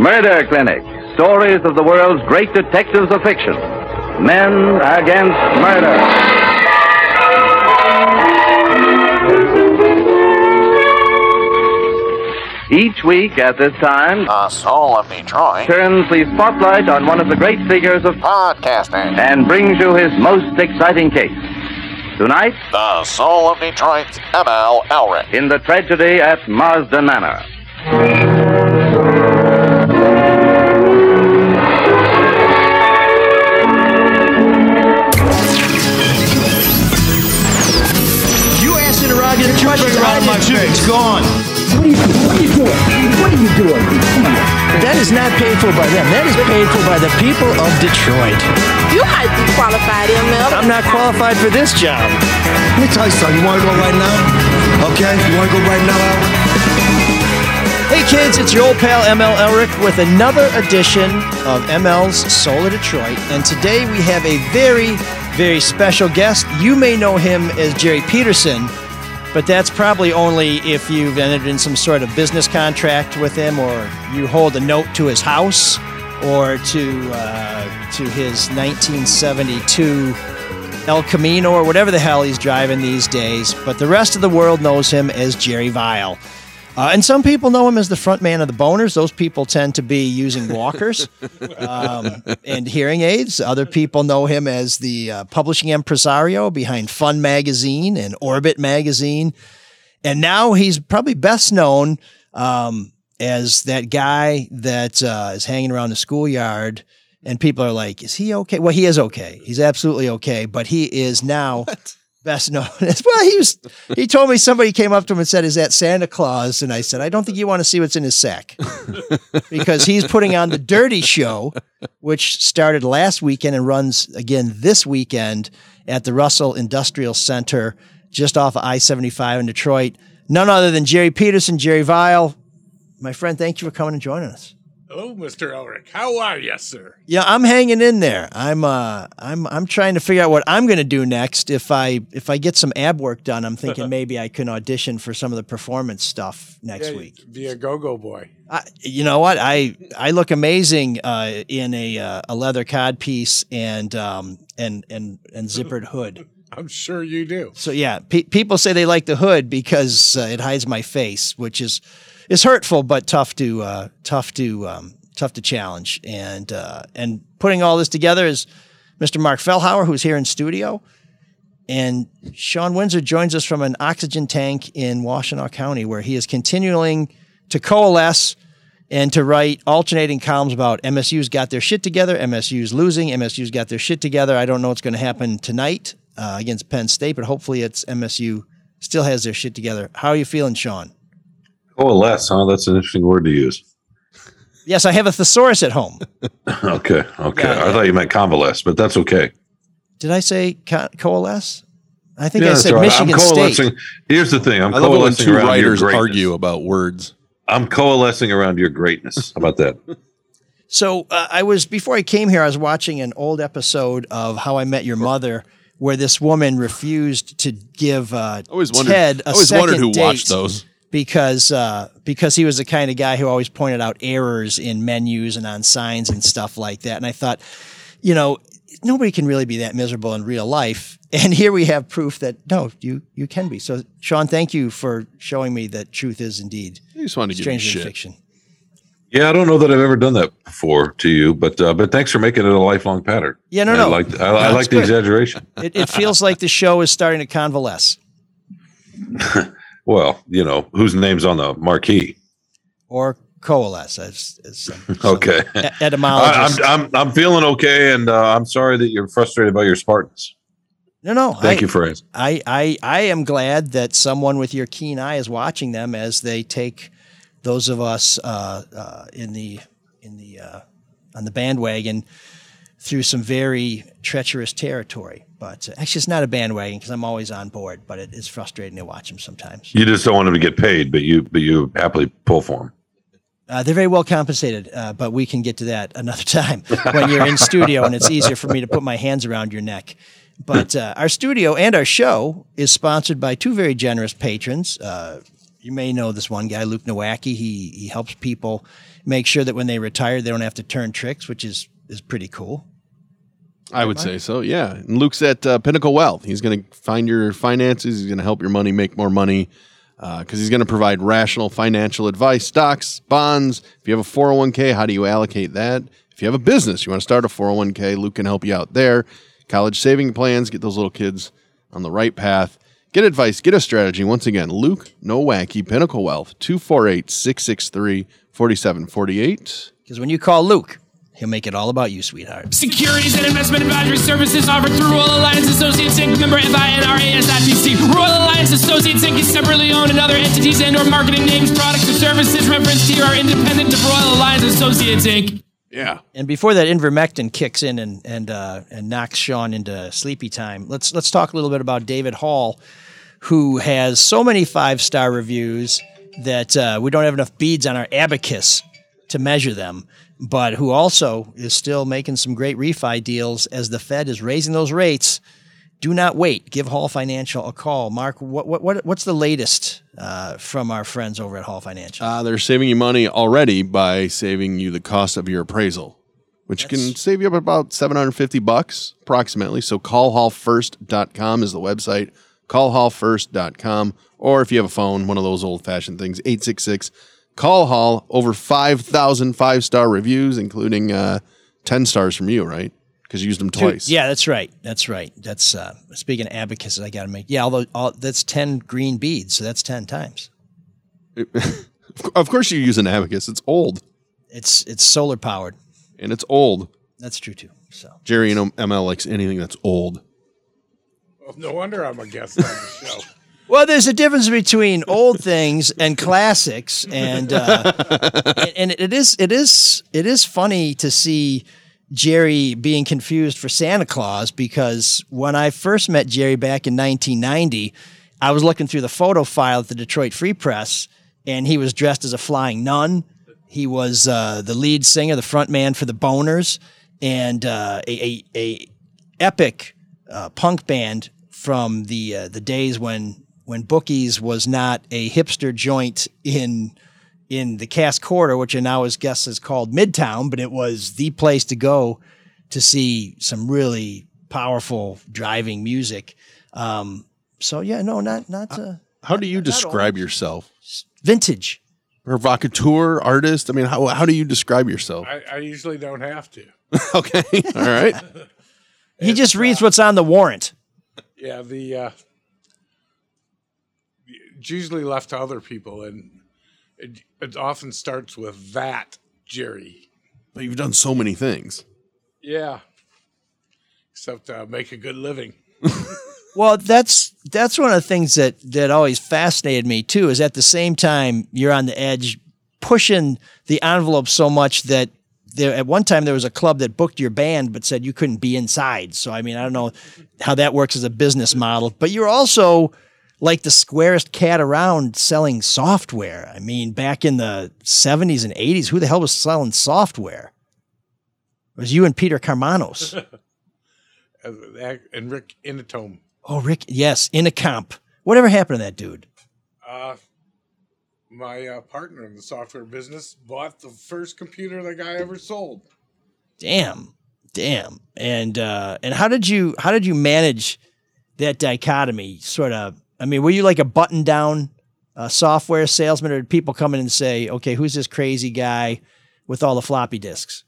Murder Clinic. Stories of the world's great detectives of fiction. Men against murder. Each week at this time, uh, The soul of Detroit. turns the spotlight on one of the great figures of Podcasting. and brings you his most exciting case. Tonight, The soul of Detroit's ML Elrick. in the tragedy at Marsden Manor. You ass interrogative question around my face. Gone. What are you, what are you doing? What are you doing? Come on. That is not paid for by them. That is paid for by the people of Detroit. You might be qualified, ML. I'm not qualified for this job. Let me tell you something. You want to go right now? Okay? You want to go right now, Al? Hey kids, it's your old pal ML Elrick with another edition of ML's Soul of Detroit. And today we have a very, very special guest. You may know him as Jerry Peterson, but that's probably only if you've entered in some sort of business contract with him or you hold a note to his house or to uh, to his 1972 El Camino or whatever the hell he's driving these days. But the rest of the world knows him as Jerry Vile. Uh, and some people know him as the front man of the Boners. Those people tend to be using walkers um, and hearing aids. Other people know him as the uh, publishing impresario behind Fun Magazine and Orbit Magazine. And now he's probably best known um, as that guy that uh, is hanging around the schoolyard. And people are like, is he okay? Well, he is okay. He's absolutely okay. But he is now best known as well. He was. He told me somebody came up to him and said, "Is that Santa Claus?" And I said, "I don't think you want to see what's in his sack because he's putting on the Dirty Show, which started last weekend and runs again this weekend at the Russell Industrial Center, just off of I seventy five in Detroit. None other than Jerry Peterson, Jerry Vile. My friend, thank you for coming and joining us. Hello, Mr. Elrick. How are you, sir? Yeah, I'm hanging in there. I'm uh I'm I'm trying to figure out what I'm going to do next. If I if I get some ab work done, I'm thinking maybe I can audition for some of the performance stuff next week. Be a go-go boy. I, you know what? I I look amazing uh, in a uh, a leather cod piece and um and and and zippered hood. I'm sure you do. So yeah, pe- people say they like the hood because uh, it hides my face, which is is hurtful but tough to uh, tough to um, tough to challenge. And uh, and putting all this together is Mr. Mark Fellhauer, who's here in studio, and Shawn Windsor joins us from an oxygen tank in Washtenaw County, where he is continuing to coalesce and to write alternating columns about MSU's got their shit together, MSU's losing, MSU's got their shit together. I don't know what's going to happen tonight uh, against Penn State, but hopefully it's MSU still has their shit together. How are you feeling, Shawn? Coalesce, huh? That's an interesting word to use. Yes, I have a thesaurus at home. Okay, okay. Yeah, I thought you meant convalesce, but that's okay. Did I say co- coalesce? I think I said all right. Michigan I'm coalescing. State. Here's the thing. I'm I love when coalescing two around your writers greatness. argue about words. I'm coalescing around your greatness. How about that? So uh, I was before I came here. I was watching an old episode of How I Met Your Mother, where this woman refused to give uh, I always wondered. Ted a I always second wondered who date watched those. Because uh, because he was the kind of guy who always pointed out errors in menus and on signs and stuff like that. And I thought, you know, nobody can really be that miserable in real life. And here we have proof that no, you you can be. So Shawn, thank you for showing me that truth is indeed You just wanted to give me than shit. fiction. Yeah, I don't know that I've ever done that before to you, but uh, but thanks for making it a lifelong pattern. Yeah, no, I no. like I, I like the good. exaggeration. It, it feels like the show is starting to convalesce. Well, you know whose name's on the marquee. or coalesce as, as some, some Okay. e- I, etymologists. I'm I'm I'm feeling okay, and uh, I'm sorry that you're frustrated by your Spartans. no, no. Thank I, you for asking. I, I, I am glad that someone with your keen eye is watching them as they take those of us uh, uh, in the in the uh, on the bandwagon through some very treacherous territory. But uh, actually, it's not a bandwagon because I'm always on board. But it is frustrating to watch them sometimes. You just don't want them to get paid, but you but you happily pull for them. Uh, they're very well compensated, uh, but we can get to that another time when you're in studio and it's easier for me to put my hands around your neck. But uh, our studio and our show is sponsored by two very generous patrons. Uh, you may know this one guy, Luke Nowacki. He he helps people make sure that when they retire, they don't have to turn tricks, which is is pretty cool. I would say so. Yeah. And Luke's at uh, Pinnacle Wealth. He's going to find your finances. He's going to help your money make more money because he's going to provide rational financial advice, stocks, bonds. If you have a 401k, how do you allocate that? If you have a business, you want to start a 401k, Luke can help you out there. College saving plans, get those little kids on the right path. Get advice, get a strategy. Once again, Luke no Nowacki, Pinnacle Wealth, 248 663 4748. Because when you call Luke, he'll make it all about you, sweetheart. Securities and investment advisory services offered through Royal Alliance Associates Inc. Member FINRA/SIPC. Royal Alliance Associates Inc. is separately owned and other entities and or marketing names, products, or services referenced here are independent of Royal Alliance Associates Inc. Yeah. And before that Ivermectin kicks in and and uh, and knocks Shawn into sleepy time, let's let's talk a little bit about David Hall, who has so many five star reviews that uh, we don't have enough beads on our abacus to measure them. But who also is still making some great refi deals as the Fed is raising those rates. Do not wait. Give Hall Financial a call. Mark, what, what, what what's the latest uh, from our friends over at Hall Financial? Uh, they're saving you money already by saving you the cost of your appraisal, which can save you up about 750 bucks approximately. So callhallfirst.com is the website. Callhallfirst.com. Or if you have a phone, one of those old fashioned things, 866 Call Hall. Over 5,000 five star reviews, including uh, 10 stars from you, right? Because you used them Two- twice. Yeah, that's right. That's right. That's uh, speaking of abacus, I got to make. Yeah, although all, that's ten green beads, so that's ten times. Of course, you use an abacus. It's old It's it's solar powered. and it's old. That's true too. So Jerry and ML likes anything that's old. Well, no wonder I'm a guest on the show. Well, there's a difference between old things and classics, and uh, and, and it is it is it is funny to see. Jerry being confused for Santa Claus because when I first met Jerry back in 1990, I was looking through the photo file at the Detroit Free Press, and he was dressed as a flying nun. He was uh, the lead singer, the front man for the Boners, and uh, a, a, a epic uh, punk band from the uh, the days when when Bookies was not a hipster joint in in the Cass Corridor, which I now is guess is called Midtown, but it was the place to go to see some really powerful driving music. Um, so yeah, no, not not uh, How do you describe yourself? vintage. Provocateur, artist? I mean, how, how do you describe yourself? I, I usually don't have to. okay. All right. He just reads what's on the warrant. Yeah, the uh, it's usually left to other people, and it, it often starts with that Jerry. But you've done so many things. Yeah, except uh, make a good living. Well, that's that's one of the things that that always fascinated me too. Is at the same time you're on the edge, pushing the envelope so much that there at one time there was a club that booked your band but said you couldn't be inside. So I mean I don't know how that works as a business model, but you're also like the squarest cat around selling software. I mean, back in the 70s and 80s, who the hell was selling software? It was you and Peter Karmanos. That- And Rick Inatome. oh, Rick, yes, Inacomp. Whatever happened to that dude? Uh, my uh, partner in the software business bought the first computer the guy ever sold. Damn, damn. And uh, and how did you how did you manage that dichotomy? Sort of. I mean, were you like a button down uh, software salesman, or did people come in and say, "Okay, who's this crazy guy with all the floppy disks?"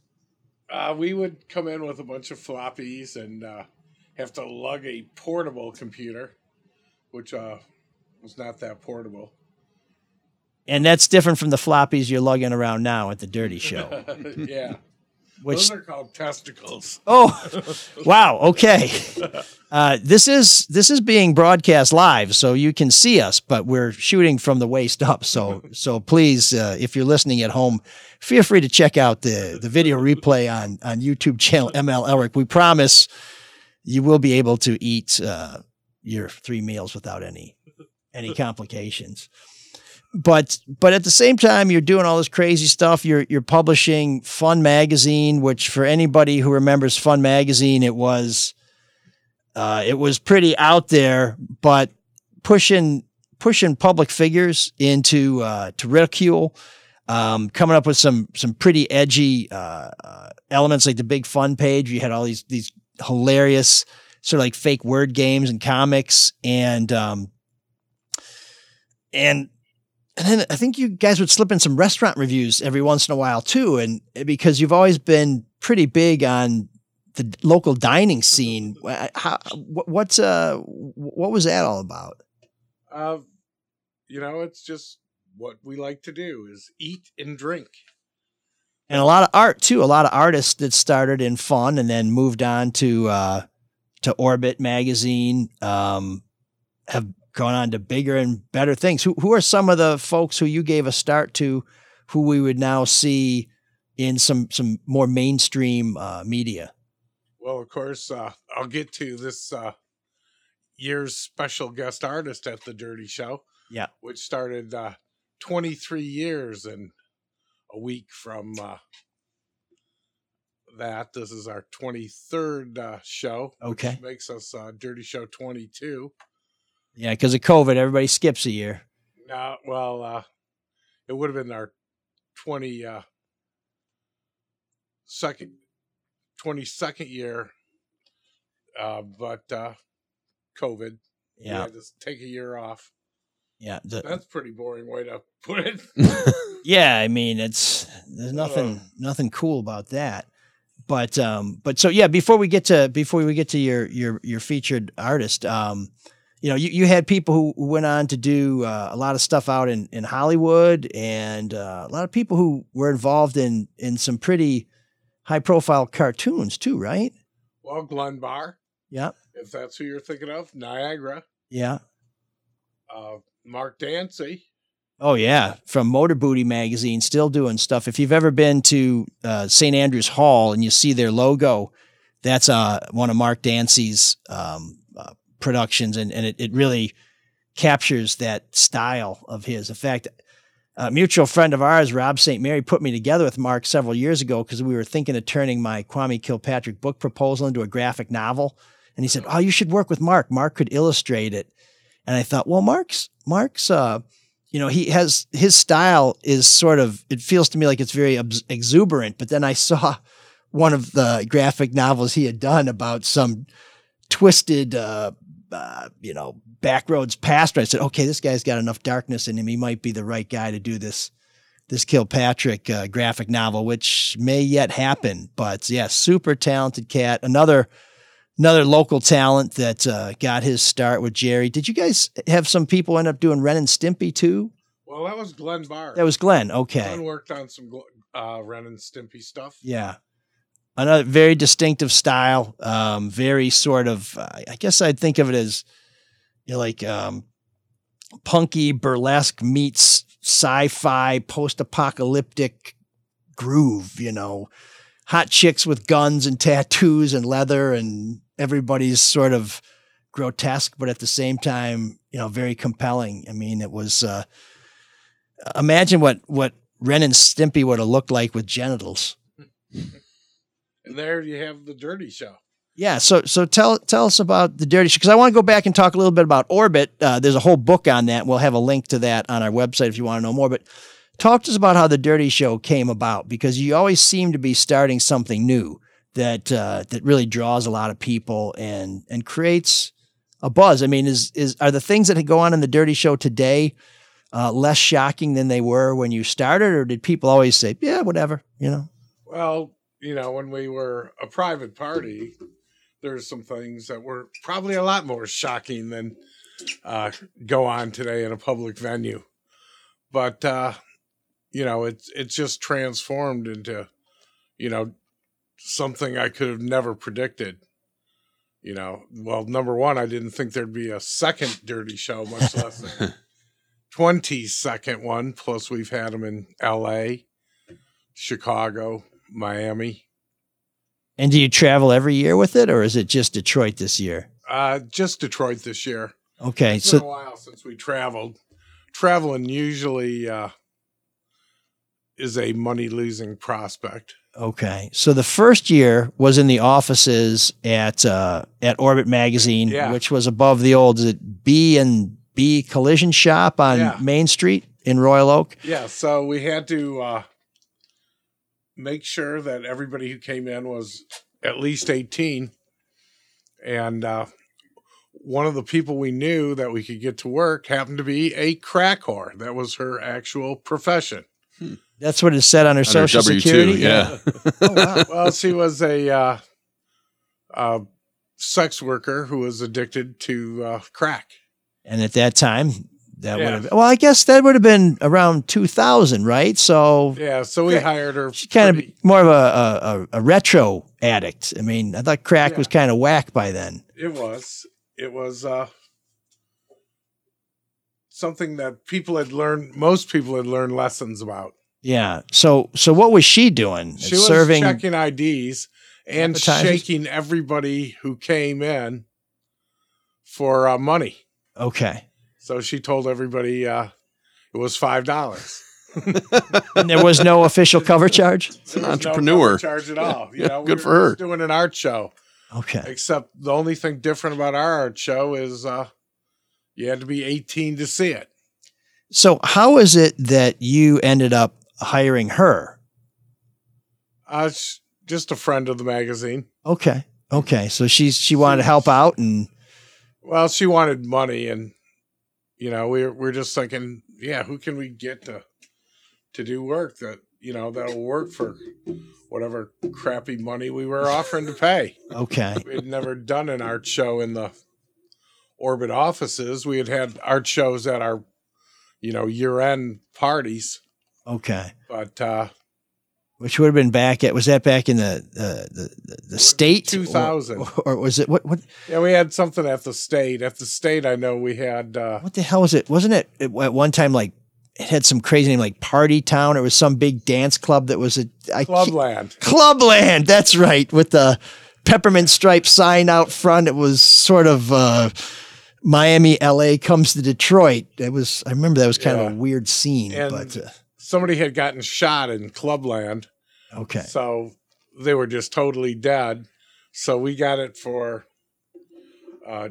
Uh, we would come in with a bunch of floppies and uh, have to lug a portable computer, which uh, was not that portable. And that's different from the floppies you're lugging around now at the Dirty Show. yeah. Which- Those are called testicles. Oh, wow. Okay. Uh, this is this is being broadcast live, so you can see us, but we're shooting from the waist up. So so please, uh, if you're listening at home, feel free to check out the the video replay on on YouTube channel ML Elrick. We promise you will be able to eat uh, your three meals without any any complications but but at the same time you're doing all this crazy stuff you're you're publishing fun magazine which for anybody who remembers fun magazine it was uh, it was pretty out there but pushing pushing public figures into uh, to ridicule, um, coming up with some some pretty edgy uh, uh, elements like the Big Fun page. You had all these these hilarious sort of like fake word games and comics, and um, and and then I think you guys would slip in some restaurant reviews every once in a while too, and because you've always been pretty big on the local dining scene. How, what's uh, what was that all about? Uh, you know, it's just what we like to do is eat and drink. And a lot of art too. A lot of artists that started in fun and then moved on to uh, to Orbit magazine um, have gone on to bigger and better things. Who who are some of the folks who you gave a start to, who we would now see in some some more mainstream uh, media? Well, of course, uh, I'll get to this uh, year's special guest artist at the Dirty Show. Yeah, which started uh, 23 years and a week from uh, that. This is our 23rd uh, show. Okay, makes us uh, Dirty Show 22. Yeah, because of COVID, everybody skips a year. No, well, uh, it would have been our 20 uh, second 22nd year, uh, but uh, COVID. Yeah. To take a year off. Yeah. The, That's pretty boring way to put it. yeah, I mean, it's there's nothing nothing cool about that. But um but so yeah, before we get to before we get to your your your featured artist, um you know, you, you had people who went on to do uh, a lot of stuff out in, in Hollywood and uh, a lot of people who were involved in in some pretty high profile cartoons too, right? Well, Glenn Barr. Yeah. If that's who you're thinking of, Niagara. Yeah. Uh, Mark Dancey. Oh yeah, from Motor Booty magazine, still doing stuff. If you've ever been to uh, St. Andrews Hall and you see their logo, that's uh, one of Mark Dancey's um, productions, and and it, it really captures that style of his. In fact, a mutual friend of ours, Rob St. Mary, put me together with Mark several years ago because we were thinking of turning my Kwame Kilpatrick book proposal into a graphic novel. And he said, "Oh, you should work with Mark. Mark could illustrate it." And I thought, well, Mark's Mark's, uh, you know, he has his style is sort of. It feels to me like it's very exuberant. But then I saw one of the graphic novels he had done about some twisted, uh, uh, you know, backroads pastor. I said, okay, this guy's got enough darkness in him. He might be the right guy to do this this Kilpatrick uh, graphic novel, which may yet happen. But yeah, super talented cat. Another another local talent that uh, got his start with Jerry. Did you guys have some people end up doing Ren and Stimpy too? Well, that was Glenn Barr. That was Glenn. Okay. Glenn worked on some uh, Ren and Stimpy stuff. Yeah. Another very distinctive style. Um, very sort of, uh, I guess I'd think of it as you know, like um, punky burlesque meets sci-fi post-apocalyptic groove. You know, hot chicks with guns and tattoos and leather, and everybody's sort of grotesque, but at the same time, you know, very compelling. I mean, it was. Uh, imagine what what Ren and Stimpy would have looked like with genitals. And there you have the Dirty Show. Yeah, so so tell tell us about the Dirty Show because I want to go back and talk a little bit about Orbit. Uh, there's a whole book on that. We'll have a link to that on our website if you want to know more. But talk to us about how the Dirty Show came about because you always seem to be starting something new that uh, that really draws a lot of people and and creates a buzz. I mean, is is are the things that go on in the Dirty Show today uh, less shocking than they were when you started, or did people always say, "Yeah, whatever," you know? Well, you know, when we were a private party, there's some things that were probably a lot more shocking than uh, go on today in a public venue. But uh, you know, it's it's just transformed into, you know, something I could have never predicted. You know, well, number one, I didn't think there'd be a second Dirty Show, much less a twenty second one. Plus, we've had them in L.A., Chicago, Miami. And do you travel every year with it, or is it just Detroit this year? Uh, just Detroit this year. Okay, it's so been a while since we traveled. Traveling usually uh, is a money losing prospect. Okay, so the first year was in the offices at uh, at Orbit Magazine, Yeah. which was above the old B and B Collision Shop on Yeah. Main Street in Royal Oak. Yeah, so we had to uh, make sure that everybody who came in was at least 18. And uh, one of the people we knew that we could get to work happened to be a crack whore. That was her actual profession. That's what it said on her On her social W-2, security. yeah. oh wow. well, she was a uh, uh, sex worker who was addicted to uh, crack. And at that time, that Yeah. would have. Well, I guess that would have been around 2000, right? So Yeah, so we hired her. She's kind pretty- of more of a, a, a, retro addict. I mean, I thought crack Yeah. was kind of whack by then. It was. It was uh, something that people had learned. Most people had learned lessons about. Yeah. So so what was she doing? She was Serving. checking IDs and Appetizers? shaking everybody who came in for uh, money. Okay. So she told everybody uh, it was five dollars. And there was no official cover charge. It's an entrepreneur. charge at all. You know, Good we for her. doing an art show. Okay. Except the only thing different about our art show is uh, you had to be 18 to see it. So how is it that you ended up hiring her? Uh, just a friend of the magazine. Okay. Okay. So she's she wanted to help out and Well, she wanted money, and you know, we're we're just thinking, yeah, who can we get to to do work that you know that'll work for whatever crappy money we were offering to pay. okay. we'd never done an art show in the Orbit offices. We had had art shows at our, you know, year end parties, Okay. but uh, Which would have been back at was that back in the the the, the state 2000. or, or was it what what yeah, we had something at the state. At the state, I know we had. Uh, what the hell was it? Wasn't it at at one time like it had some crazy name like Party Town? It was some big dance club that was a I Clubland. Clubland. That's right, with the peppermint stripe sign out front. It was sort of uh, Miami, L.A. comes to Detroit. It was. I remember that was kind of a weird scene. And but uh, somebody had gotten shot in Clubland. Okay, So they were just totally dead. So we got it for uh,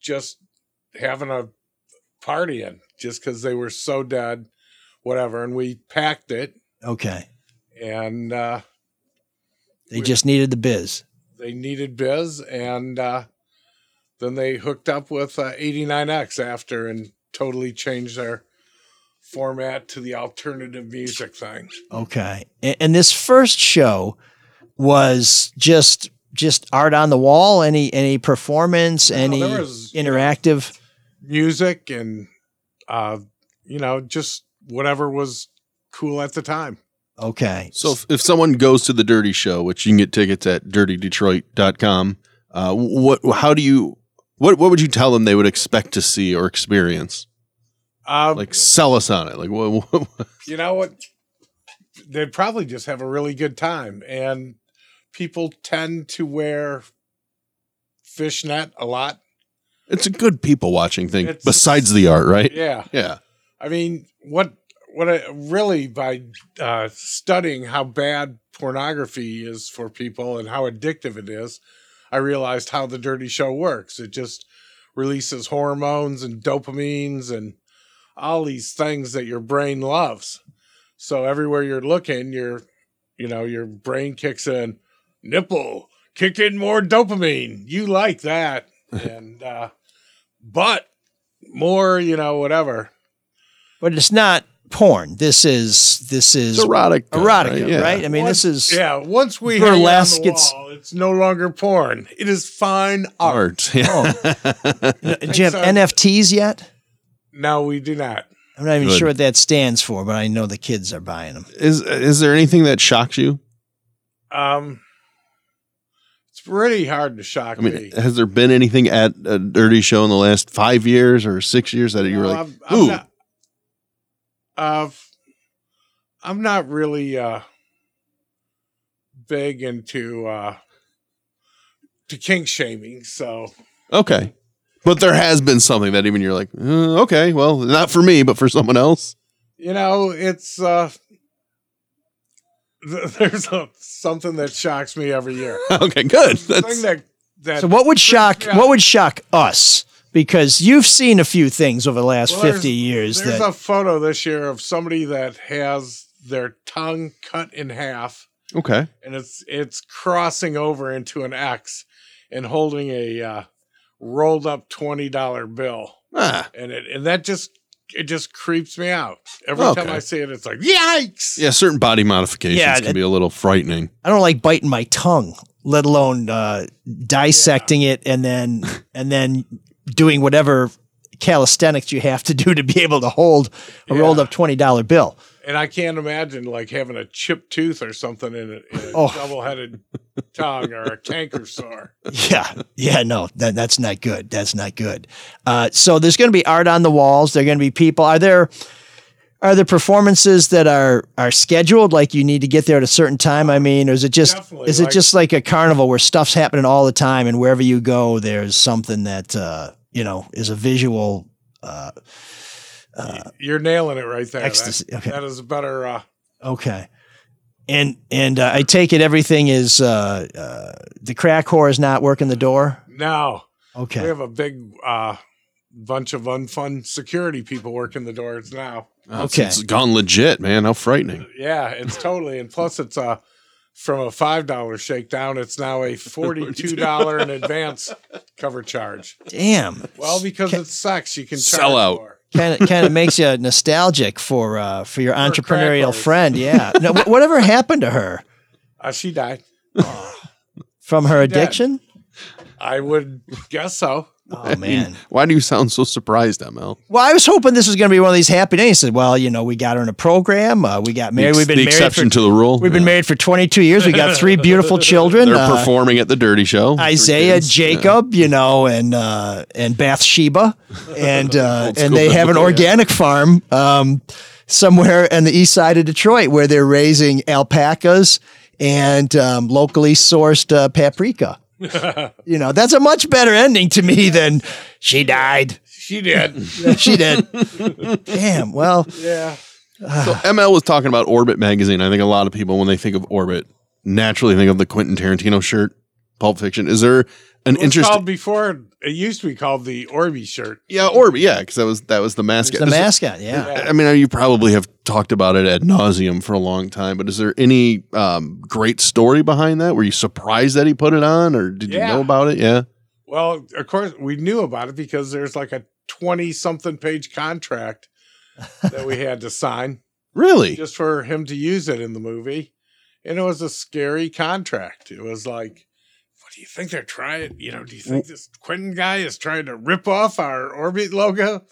just having a party in, just because they were so dead, whatever. And we packed it, okay. and uh, They just needed the biz. they needed biz, and uh, then they hooked up with uh, 89X after and totally changed their format to the alternative music thing. Okay, and, and this first show was just just art on the wall. Any any performance? any there was, you know, interactive? music and uh you know just whatever was cool at the time Okay, So if, if someone goes to the Dirty Show, which you can get tickets at dirtydetroit.com, uh, what how do you what what would you tell them they would expect to see or experience? Uh Like sell us on it. Like what, what you know what they'd probably just have a really good time and people tend to wear fishnet a lot it's a good people watching thing It's- besides the art, right? yeah Yeah. i mean what what I, really by uh studying how bad pornography is for people and how addictive it is i realized how the dirty show works it just releases hormones and dopamines and all these things that your brain loves so everywhere you're looking your you know your brain kicks in nipple kick in more dopamine you like that and uh but more you know whatever but it's not porn. This is this is It's erotic, erotica, right? right? I mean, Once- this is yeah once we hang it burlesque, it's- wall, it's no longer porn it is fine art, Art. Yeah. Do you have so. NFTs yet? No we do not I'm not even Good. sure what that stands for, but I know the kids are buying them. is is there anything that shocks you? um it's pretty hard to shock I mean, me has there been anything at a dirty show in the last five years or six years that you were No, like, I'm, I'm ooh, not, uh, I'm not really uh, big into uh, to kink shaming, so okay. But there has been something that even you're like, uh, okay, well, not for me, but for someone else. you know it's uh, th- there's a, something that shocks me every year. okay, good. That's thing that that So what would shock Yeah. what would shock us because you've seen a few things over the last Well, 50 years There's that a photo this year of somebody that has their tongue cut in half Okay. and it's it's crossing over into an X and holding a uh, rolled up twenty dollar bill. Ah. And it and that just it just creeps me out. Every Okay. time I see it, it's like yikes. Yeah, certain body modifications Yeah, can it- be a little frightening. I don't like biting my tongue, let alone uh, dissecting it and then and then doing whatever calisthenics you have to do to be able to hold a rolled up twenty dollar bill. And I can't imagine like having a chipped tooth or something in a, in a Oh. double headed tongue or a canker sore. Yeah, yeah, no, that, that's not good. That's not good. Uh, so there's going to be art on the walls. There are going to be people. Are there are there performances that are are scheduled? Like you need to get there at a certain time. I mean, or is it just Definitely, is it like- just like a carnival where stuff's happening all the time, and wherever you go, there's something that uh, you know is a visual. Uh, You're nailing it right there. That- Ecstasy, okay. That is a better. Uh, okay. And and uh, I take it everything is uh, uh, the crack whore is not working the door. no, Okay. we have a big uh, bunch of unfun security people working the doors now. Oh, it's- Okay. It's gone legit, man. How frightening. Yeah, it's totally. And plus, it's uh, from a five dollar shakedown. It's now a forty two dollar in advance cover charge. Damn. Well, because it's sex, you can charge Sell out. more. Kind of kind of makes you nostalgic for uh, for your entrepreneurial friend. Yeah. No, whatever happened to her Uh, she died. from her She addiction? I would guess so. Oh man. Why do you sound so surprised, ML? Well, I was hoping this was going to be one of these happy days. He said, "Well, you know, we got her in a program. Uh, we got married. We've been the married exception for to the rule. we've been married for 22 years. We got three beautiful children. They're uh, performing at the Dirty Show. Isaiah. Jacob, you know, and uh, and Bathsheba, and uh, and they have an Yeah. organic farm um, somewhere on the east side of Detroit where they're raising alpacas and um, locally sourced uh, paprika. you know, that's a much better ending to me than she died. She did. she did. Damn. Well, yeah. So ML was talking about Orbit magazine. I think a lot of people, when they think of Orbit, naturally think of the Quentin Tarantino shirt, Pulp Fiction. Is there an It was interesting? called before. It used to be called the Orby shirt. yeah, Orbit. Yeah, because that was that was the mascot. the Is there- mascot. Yeah. I mean, you probably have talked about it ad nauseum for a long time, but is there any um, great story behind that? Were you surprised that he put it on, or did Yeah. you know about it? Yeah. Well, of course, we knew about it because there's like a 20 something page contract that we had to sign Really? just for him to use it in the movie. And it was a scary contract. It was like, what do you think they're trying? You know, do you think this Quentin guy is trying to rip off our Orbit logo?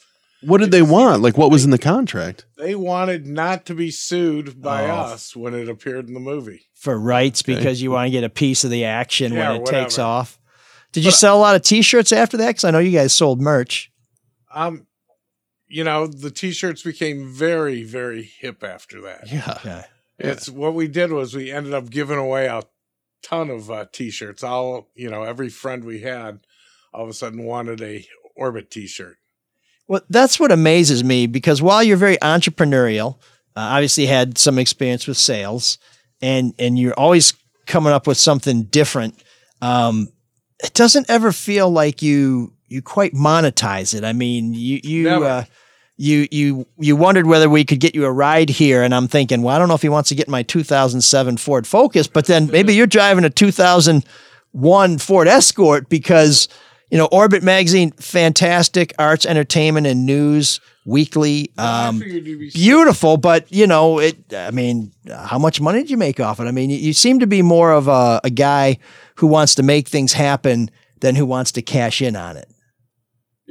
What did they want? Like, what was in the contract? They wanted not to be sued by Oh. us when it appeared in the movie. For rights Okay. because you want to get a piece of the action Yeah, when it takes off. Did you sell a lot of T-shirts after that? Because I know you guys sold merch. Um, you know, the t-shirts became very, very hip after that. Yeah. Okay. It's what we did was we ended up giving away a ton of uh, t-shirts. All you know, every friend we had all of a sudden wanted a Orbit t-shirt. Well, that's what amazes me because while you're very entrepreneurial, uh, obviously had some experience with sales, and and you're always coming up with something different. Um, it doesn't ever feel like you you quite monetize it. I mean, you you uh, you you you wondered whether we could get you a ride here, and I'm thinking, well, I don't know if he wants to get my 2007 Ford Focus, but then maybe you're driving a 2001 Ford Escort because you know Orbit Magazine, fantastic arts, entertainment, and news weekly. Um, figured you'd be- beautiful, but you know, it. I mean, how much money did you make off it? I mean, you, you seem to be more of a, a guy who wants to make things happen than who wants to cash in on it.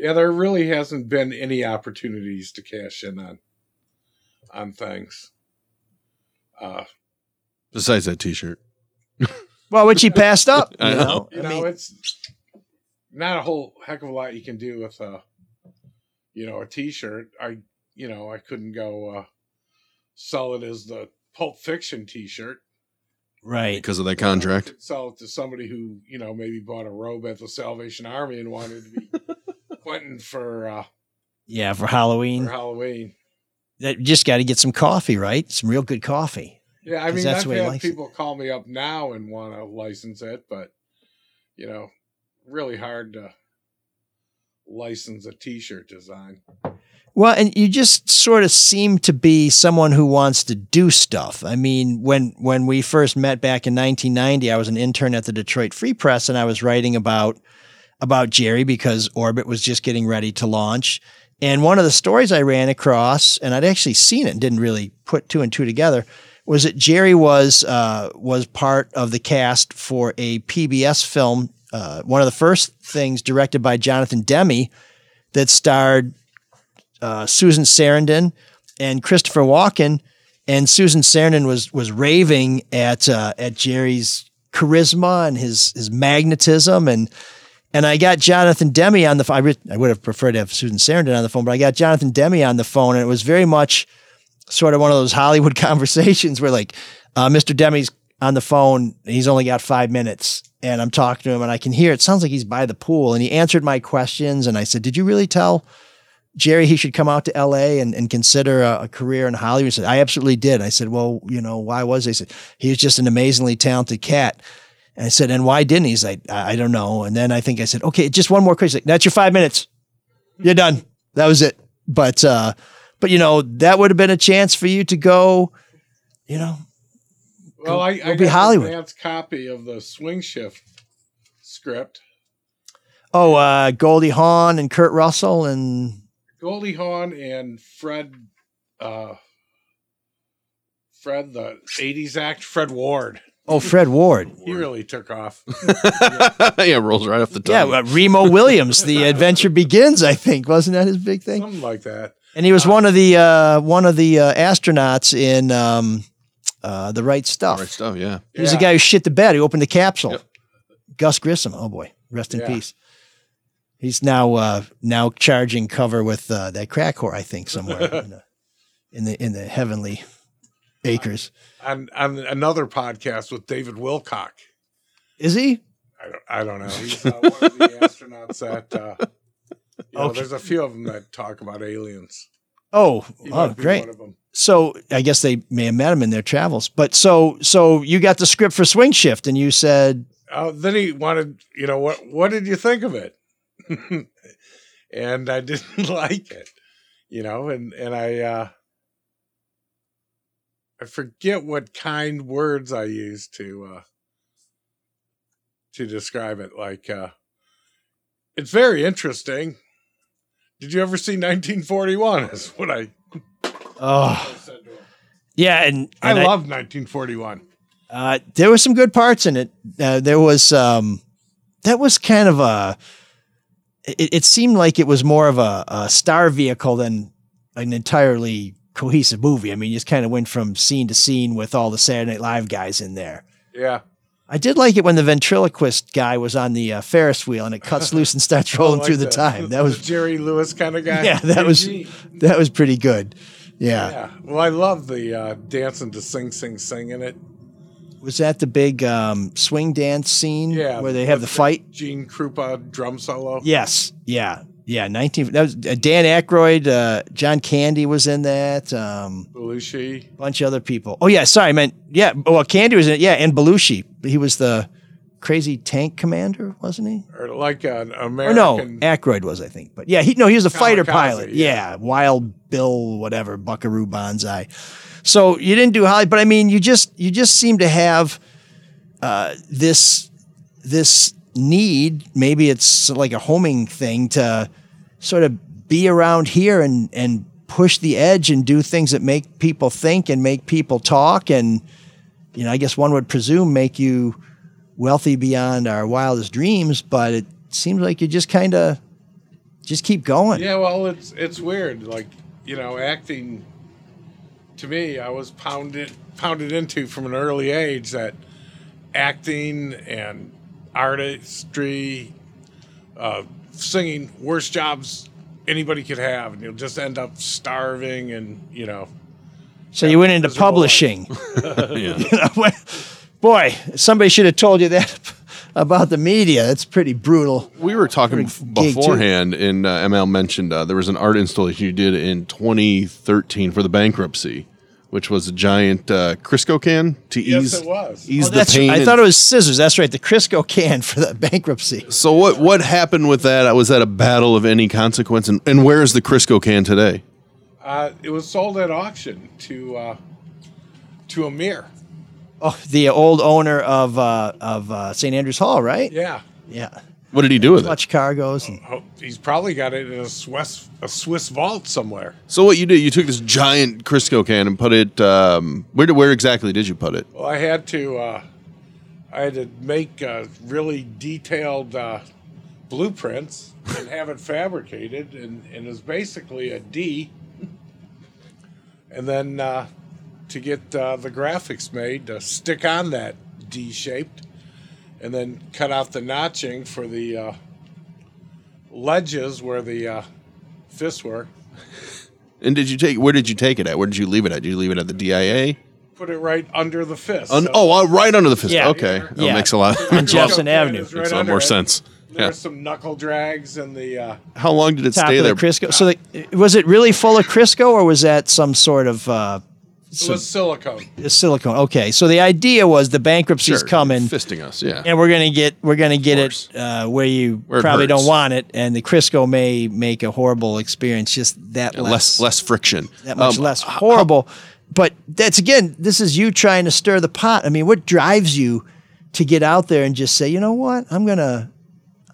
Yeah, there really hasn't been any opportunities to cash in on on things. Uh, Besides that T-shirt. Well, which he passed up. I you know. know, you I know, mean, it's not a whole heck of a lot you can do with a, you know, a T-shirt. I, you know, I couldn't go uh, sell it as the Pulp Fiction T-shirt. right. Because of that contract. sell it to somebody who, you know, maybe bought a robe at the Salvation Army and wanted to be Quentin for uh, Yeah, for Halloween, for Halloween. that you just got to get some coffee, right? Some real good coffee. Yeah, I mean, that's I've the way had likes it. people call me up now and want to license it, but you know, really hard to license a T-shirt design. Well, and you just sort of seem to be someone who wants to do stuff. I mean, when when we first met back in 1990, I was an intern at the Detroit Free Press, and I was writing about about Jerry because Orbit was just getting ready to launch. And one of the stories I ran across, and I'd actually seen it and didn't really put two and two together, was that Jerry was uh, was part of the cast for a PBS film, uh, one of the first things directed by Jonathan Demme that starred uh, Susan Sarandon and Christopher Walken. And Susan Sarandon was was raving at uh, at Jerry's charisma and his his magnetism and and I got Jonathan Demme on the phone. I, re- I would have preferred to have Susan Sarandon on the phone, but I got Jonathan Demme on the phone, and it was very much sort of one of those Hollywood conversations where, like, uh, Mr. Demme's on the phone, he's only got five minutes, and I'm talking to him, and I can hear it sounds like he's by the pool, and he answered my questions, and I said, "Did you really tell?" Jerry, he should come out to LA and, and consider a, a career in Hollywood. He said, I absolutely did. I said, well, you know, why was he? He said, he was just an amazingly talented cat. And I said, and why didn't he? He's like, I, I don't know. And then I think I said, okay, just one more question. Like, That's your five minutes. You're done. That was it. But, uh, but you know, that would have been a chance for you to go, you know, Well, I, go I be Hollywood. an advance copy of the Swing Shift script. oh, uh, Goldie Hawn and Kurt Russell and Goldie Hawn and Fred, uh, Fred the '80s act, Fred Ward. Oh, Fred Ward. He really took off. yeah, rolls right off the top. Yeah, uh, Remo Williams, The Adventure Begins, I think. Wasn't that his big thing? Something like that. And he was one of the uh, one of the uh, astronauts in um, uh, the right stuff. Right stuff, yeah. He was the guy who shit the bed. He opened the capsule. Gus Grissom. Oh boy, rest in Yeah. peace. He's now uh, now charging cover with uh, that crack whore, I think, somewhere in, the, in the in the heavenly acres. On on another podcast with David Wilcock. Is he? I don't, I don't know. He's uh, one of the astronauts that. Uh, you know, Okay. There's a few of them that talk about aliens. Oh, He oh, great. one of them. So I guess they may have met him in their travels. But so so you got the script for Swing Shift, and you said, Uh, then he wanted, you know, what what did you think of it? and I didn't like it, you know, and and I uh I forget what kind words I used to uh to describe it. Like uh it's very interesting. Did you ever see 1941? Is what I "Oh, said to him. yeah." And, I and love 1941. Uh, there were some good parts in it. Uh, there was um, that was kind of a. It, it seemed like it was more of a, a star vehicle than an entirely cohesive movie. I mean, you just kind of went from scene to scene with all the Saturday Night Live guys in there. Yeah. I did like it when the ventriloquist guy was on the uh, Ferris wheel and it cuts loose and starts rolling like through the that. time. That was Jerry Lewis kind of guy. yeah, that was that was pretty good. Yeah. Yeah. Well, I love the uh, dancing to sing, sing, sing in it. Was that the big um, swing dance scene Yeah. where they have the with fight? Gene Krupa drum solo. Yes. Yeah. Yeah. 19. That was uh, Dan Aykroyd. Uh, John Candy was in that. Um, Belushi. bunch of other people. Oh, yeah. Sorry. I meant, yeah. Well, Candy was in it. Yeah. And Belushi. He was the crazy tank commander, wasn't he? Or like an Or American. no, Aykroyd was, I think. But yeah, he no, he was a fighter pilot. Yeah. Wild Bill, whatever, Buckaroo Banzai. So you didn't do Holly, but I mean, you just you just seem to have uh, this this need. Maybe it's like a homing thing to sort of be around here and and push the edge and do things that make people think and make people talk and you know, I guess one would presume make you wealthy beyond our wildest dreams, but it seems like you just kind of just keep going. Yeah, well, it's it's weird. Like you know, acting. To me, I was pounded pounded into from an early age that acting and artistry, uh, singing, worst jobs anybody could have, and you'll just end up starving, and you know. So you went into publishing. yeah. You know, Boy, somebody should have told you that about the media. It's pretty brutal. We were talking Pretty too. beforehand, and uh, ML mentioned uh, there was an art installation you did in 2013 for the bankruptcy, which was a giant uh, Crisco can to Yes, ease it was. ease Oh, the that's pain. I and- thought it was scissors. That's right. The Crisco can for the bankruptcy. so what what happened with that? Was that a battle of any consequence? And, and where is the Crisco can today? Uh, it was sold at auction to uh, to Amir. Oh, the old owner of uh, of uh, St. Andrews Hall, right? Yeah. Yeah. What did he do with it? Clutch cargoes. And, Oh, He's probably got it in a Swiss a Swiss vault somewhere. So what you did? You took this giant Crisco can and put it. Um, where did, where exactly did you put it? Well, I had to uh, I had to make uh, really detailed uh, blueprints and have it fabricated, and, and it was basically a D. And then uh, to get uh, the graphics made, to stick on that D shaped, and then cut out the notching for the uh, ledges where the uh, fists were. And did you take? Where did you take it at? Where did you leave it at? Did you leave it at the DIA? Put it right under the fist. Un- So- oh, uh, right under the fist. Yeah. Okay, that Yeah. makes a lot. On makes Jefferson Avenue. is Makes a lot more it. sense. There Yeah. were some knuckle drags and the uh, How long did it top stay of there? the Crisco. So the, was it really full of Crisco, or was that some sort of uh, it was silicone. silicone? Okay, so the idea was the bankruptcy's Sure, coming, fisting us. Yeah. and we're gonna get we're gonna get it uh, where you Where probably don't want it, and the Crisco may make a horrible experience. Just that Yeah, less less less friction. that much Um, less horrible. but that's again, this is you trying to stir the pot. I mean, what drives you to get out there and just say, you know what, I'm gonna,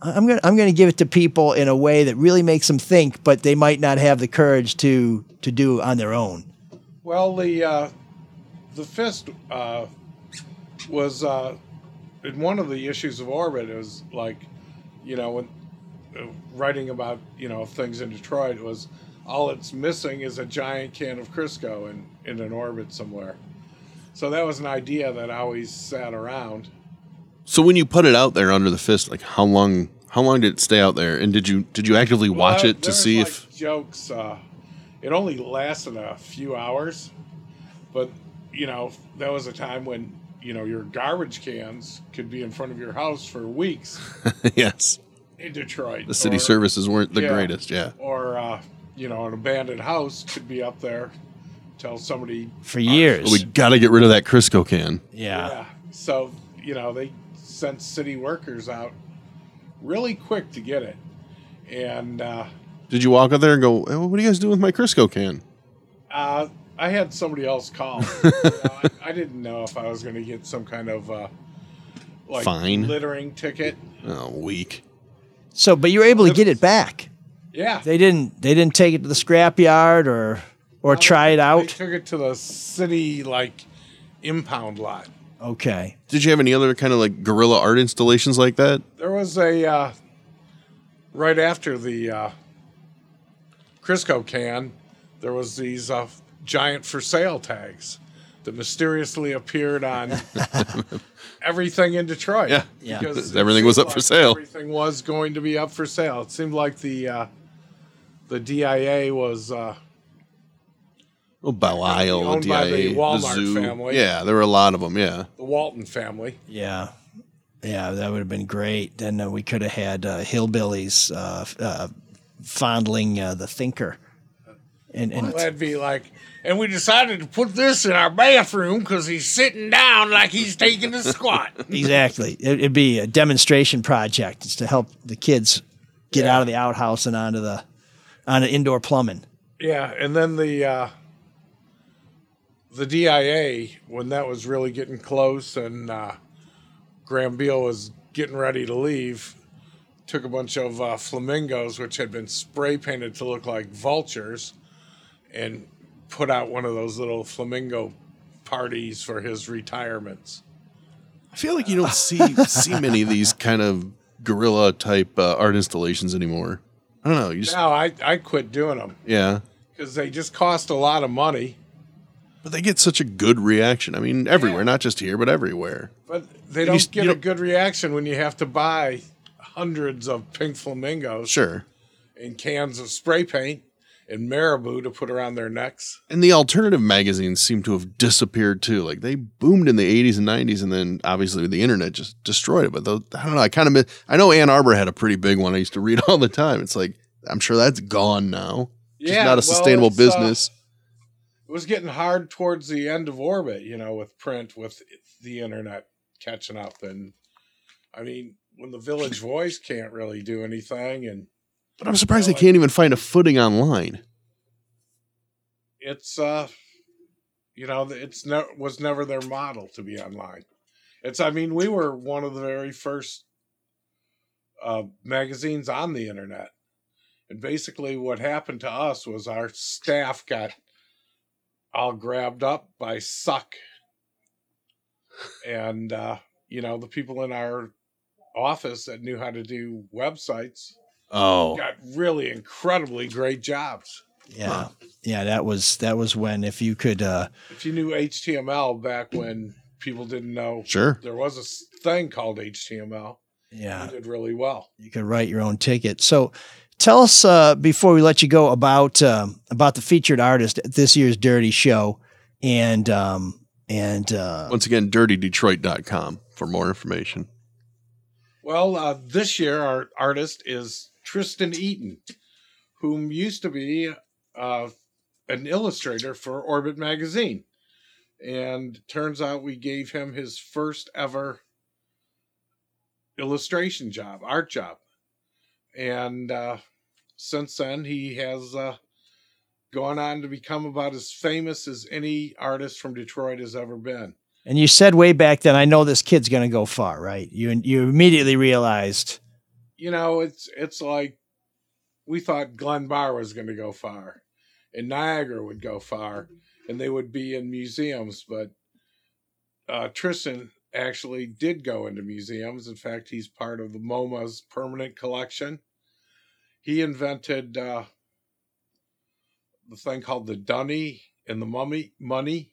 I'm gonna, I'm gonna give it to people in a way that really makes them think, but they might not have the courage to to do on their own. Well, the uh, the fist uh, was uh, in one of the issues of orbit. It was like, you know, when uh, writing about you know things in Detroit it was all it's missing is a giant can of Crisco in in an orbit somewhere. So that was an idea that I always sat around. So when you put it out there under the fist, like how long? How long did it stay out there? And did you did you actively watch Well, it to see like, if? jokes. Uh, it only lasted a few hours, but you know that was a time when you know your garbage cans could be in front of your house for weeks yes, in Detroit. the city or- services weren't the yeah, greatest. Yeah. Or uh, you know, an abandoned house could be up there till somebody. For years, we got to get rid of that Crisco can. yeah. Yeah. So you know they sent city workers out really quick to get it, and. Uh, Did you walk out there and go, hey, "What do you guys do with my Crisco can?" Uh, I had somebody else call. You know, I, I didn't know if I was going to get some kind of uh, like Fine. littering ticket. Oh, weak. So, but you were able to get it back. Yeah, They didn't. They didn't take it to the scrapyard or or try it out. They took it to the city like impound lot. Okay. Did you have any other kind of like guerrilla art installations like that? There was a uh, right after the uh, Crisco can. There was these uh, giant for sale tags that mysteriously appeared on everything in Detroit. Yeah. Yeah. because it Everything was seemed up for sale. Everything was going to be up for sale. It seemed like the uh, the DIA was uh, Oh, Belial, Owned by the DIA, Walmart zoo. family. Yeah, there were a lot of them. Yeah. the Walton family. Yeah. Yeah, that would have been great. Then uh, we could have had uh, hillbillies uh, uh, fondling uh, the thinker. And, and That'd be like, and we decided to put this in our bathroom because he's sitting down like he's taking a squat. exactly, it, it'd be a demonstration project. It's to help the kids get Yeah. out of the outhouse and onto the onto indoor plumbing. Yeah, and then the uh, the DIA when that was really getting close and uh, Graham Beal was getting ready to leave, took a bunch of uh, flamingos which had been spray painted to look like vultures, and put out one of those little flamingo parties for his retirements. I feel like you don't see see many of these kind of guerrilla type uh, art installations anymore. I don't know. You just Now I I quit doing them yeah, because they just cost a lot of money. but they get such a good reaction. I mean, everywhere, not just here, but everywhere. But they don't you get a don't- good reaction when you have to buy hundreds of pink flamingos Sure. and cans of spray paint and marabou to put around their necks. And the alternative magazines seem to have disappeared too. Like they boomed in the 80s and 90s, and then obviously the internet just destroyed it. But I don't know. I kind of miss. I know Ann Arbor had a pretty big one. I used to read all the time. It's like I'm sure that's gone now. Just not a well, sustainable uh, business. it was getting hard towards the end of orbit, you know, with print, with the internet catching up. And I mean, when the Village Voice can't really do anything, and But I'm surprised they can't even find a footing online. it's, uh, you know, it's ne- was never their model to be online. It's, I mean, we were one of the very first uh, magazines on the internet. And basically, what happened to us was our staff got all grabbed up by suck. And, uh, you know, the people in our office that knew how to do websites Oh, got really incredibly great jobs. Yeah. Yeah, that was that was when if you could uh If you knew HTML back when people didn't know Sure. there was a thing called HTML, yeah, you did really well. you could write your own ticket. So tell us uh before we let you go about um about the featured artist at this year's Dirty Show and um and uh Once again, dirtydetroit.com for more information. Well, uh, this year our artist is Tristan Eaton, whom used to be uh, an illustrator for Orbit magazine, and turns out we gave him his first ever illustration job, art job, and uh, since then he has uh, gone on to become about as famous as any artist from Detroit has ever been. And you said way back then I know this kid's going to go far, right? You you immediately realized you know, it's it's like we thought Glenn Barr was going to go far, and Niagara would go far, and they would be in museums. But uh, Tristan actually did go into museums. In fact, he's part of the MoMA's permanent collection. He invented uh, the thing called the Dunny and the Mummy Money,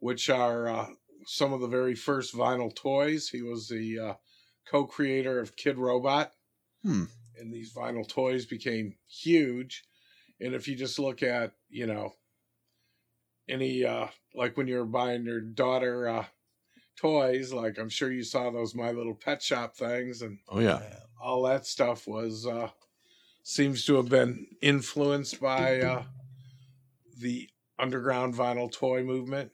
which are uh, some of the very first vinyl toys. He was the uh, co-creator of Kidrobot. Hmm. And these vinyl toys became huge. And if you just look at, you know, any uh like when you're buying your daughter uh toys, like I'm sure you saw those My Little Pet Shop things and Oh yeah. all that stuff was uh seems to have been influenced by uh the underground vinyl toy movement.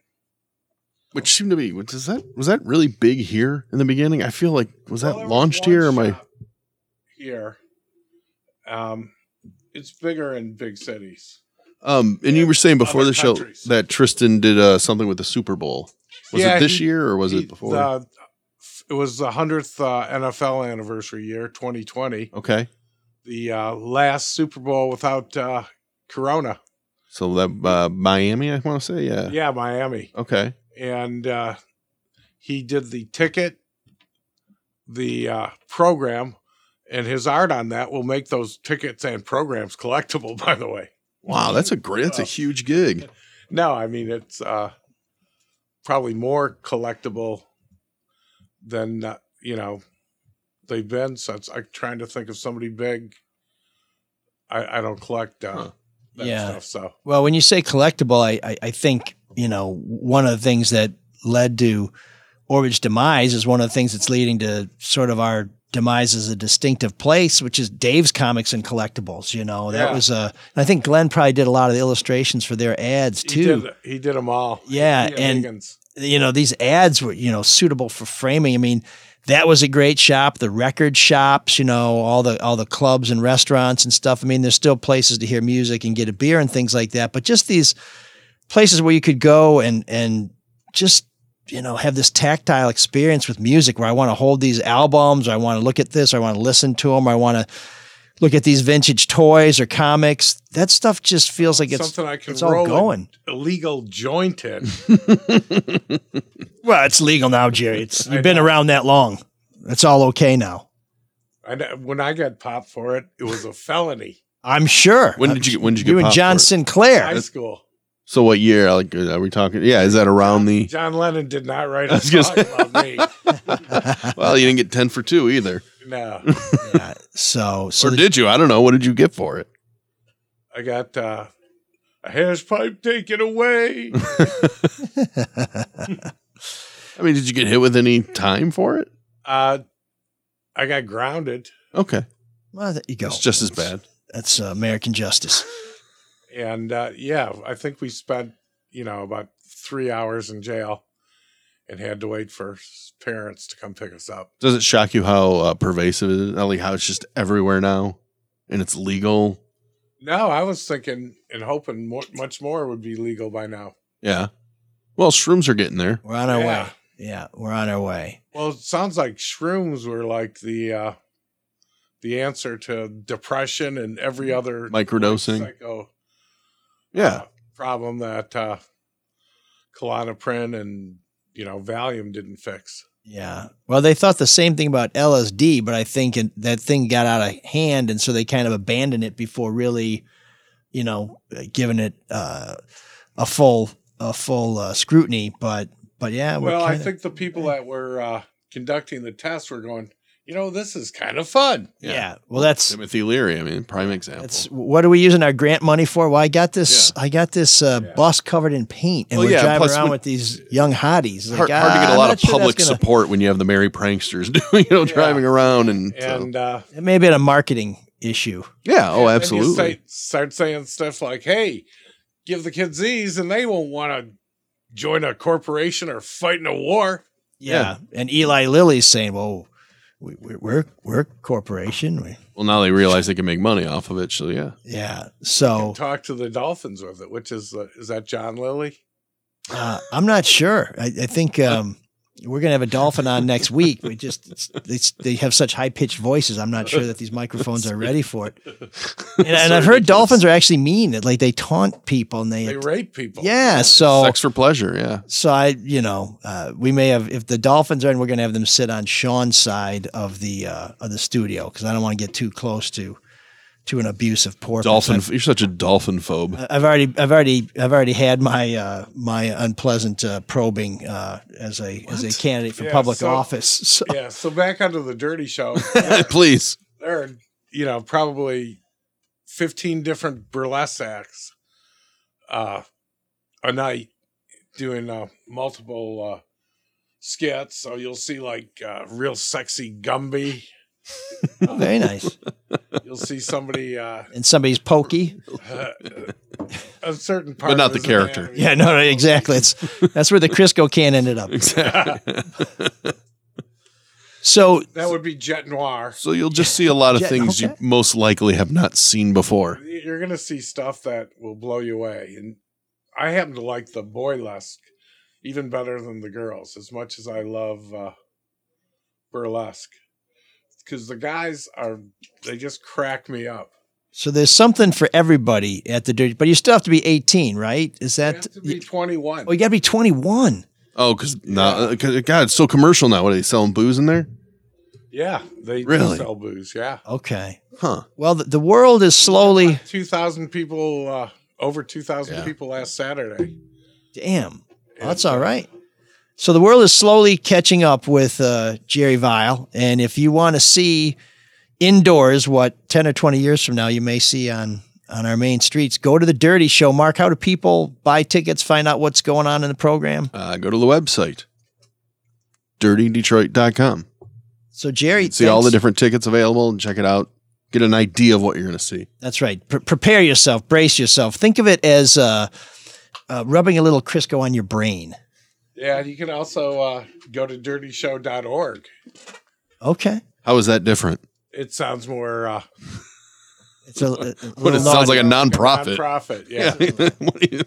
Which seemed to be was is that was that really big here in the beginning? I feel like was that Well, was launched one here or am I here? Um, it's bigger in big cities. um and you were saying before the show that Tristan did uh, something with the Super Bowl. Was Yeah, it this he- year or was he- it before? the- it was the hundredth uh, NFL anniversary year, 2020. okay. The uh, last Super Bowl without uh, Corona. So that uh, Miami, I want to say, yeah. Yeah, Miami, Okay. And uh, he did the ticket, the uh, program, and his art on that will make those tickets and programs collectible. By the way. Wow, that's a great, that's a huge gig. No, I mean it's uh, probably more collectible than uh, you know they've been since. I'm trying to think of somebody big. I, I don't collect uh, that Yeah. stuff, so Well, when you say collectible, I, I, I think, you know, one of the things that led to Orbit's demise is one of the things that's leading to sort of our demise as a distinctive place, which is Dave's Comics and Collectibles. You know, that Yeah. was a, and I think Glenn probably did a lot of the illustrations for their ads too. he did he did them all. Yeah, and- Higgins. you know, these ads were, you know, suitable for framing. I mean, that was a great shop. The record shops, you know, all the all the clubs and restaurants and stuff. I mean, there's still places to hear music and get a beer and things like that. But just these places where you could go and and just you know have this tactile experience with music where I want to hold these albums, or I want to look at this, or I want to listen to them, or I want to look at these vintage toys or comics. That stuff just feels like it's something I can it's all going. an illegal joint in. Well, it's legal now, Jerry. It's I you've been know. around that long. It's all okay now. I, know- when I got popped for it, it was a felony. I'm sure. When did you get- when did you get You and John for it? Sinclair. High school. So what year? Like, are we talking? Yeah, is that around the? John Lennon did not write I a song say- about me. Well, you didn't get ten for two either, No, Yeah, so so or the- did you? I don't know. What did you get for it? I got uh, a hash pipe taken away. I mean, did you get hit with any time for it? Uh, I got grounded, Okay, well, there you go. it's just as bad. That's uh, American justice. And uh, yeah, I think we spent you know, about three hours in jail and had to wait for parents to come pick us up. Does it shock you how uh, pervasive it is? Like how it's just everywhere now, and it's legal. No, I was thinking and hoping more, much more would be legal by now. Yeah. Well, shrooms are getting there. We're on our Yeah. way. Yeah, we're on our way. Well, it sounds like shrooms were like the uh the answer to depression and every other Microdosing. psycho Yeah. uh, problem that uh Klonopin and you know Valium didn't fix. Yeah. Well, they thought the same thing about LSD, but I think it, that thing got out of hand, and so they kind of abandoned it before really, you know, giving it uh, a full a full uh, scrutiny. But but yeah, well, I kinda- think the people that were uh conducting the tests were going, you know, this is kind of fun. yeah. Well, that's Timothy Leary. I mean, prime example. that's what are we using our grant money for? Well, I got this. I got this uh, bus covered in paint, and Well, we're yeah, driving around when- with these young hotties. hard, Like, hard to get a I'm lot not of sure that's public gonna- support when you have the merry pranksters doing, you know, driving around and, so- uh It may have been a marketing issue. yeah, oh, and you absolutely. say- start saying stuff like, "Hey, give the kids these, and they won't want to join a corporation or fight in a war." Yeah. And Eli Lilly's saying, "Well, we, we, we're we're a corporation. We, well, now they realize they can make money off of it. So yeah, yeah. So Talk to the Dolphins with it, which is uh, is that John Lilly? uh, I'm not sure. I, I think um, we're gonna have a dolphin on next week. We just it's, it's, they have such high pitched voices. I'm not sure that these microphones are ready for it. And, and I've heard dolphins are actually mean. Like they taunt people and they, They rape people. yeah. So sex for pleasure. Yeah, So I, you know, uh, we may have if the Dolphins are in, we're going to have them sit on Shawn's side of the uh, of the studio because I don't want to get too close to to an abusive porpoise. dolphin. I've, You're such a dolphin phobe. I've already, I've already, I've already had my uh, my unpleasant uh, probing uh, as a as a candidate for Yeah, public so- office. So Yeah. So back onto the Dirty Show. Please. there are, you know, probably 15 different burlesque acts uh, a night doing uh, multiple uh, skits. So you'll see like uh, real sexy Gumby. very nice. You'll see somebody, uh, And somebody's pokey. a certain part, But not of the character. anatomy. Yeah, no, no, exactly. It's that's where the Crisco can ended up. Exactly. So That would be Jet Noir. So you'll just see a lot of Yeah, things okay. you most likely have not seen before. You're going to see stuff that will blow you away. And I happen to like the boylesque even better than the girls, as much as I love uh, burlesque. Because the guys are, they just crack me up. so there's something for everybody at the dirty, but you still have to be 18, right? Is You that? have to be 21. Oh, you got to be 21. Oh, because now, uh, 'cause- God, it's so commercial now. What are they selling booze in there? Yeah, they Really? sell booze. Yeah. Okay. Huh? Well, the, the world is slowly. 2,000 people, uh, over 2,000 Yeah. people last Saturday. Damn. Well, that's all right. So the world is slowly catching up with uh, Jerry Vile, and if you want to see indoors what 10 or 20 years from now you may see on on our main streets, go to the Dirty Show. Mark, how do people buy tickets? Find out what's going on in the program. Uh, go to the website, dirtydetroit.com. So Jerry, See all the different tickets available and check it out. Get an idea of what you're going to see. That's right. Pre- prepare yourself. Brace yourself. Think of it as uh, uh, rubbing a little Crisco on your brain. Yeah, you can also uh, go to dirtyshow.org. Okay. How is that different? It sounds more. Uh, It's a, a- a But it little sounds like a naughty. nonprofit. Nonprofit, yeah. What you-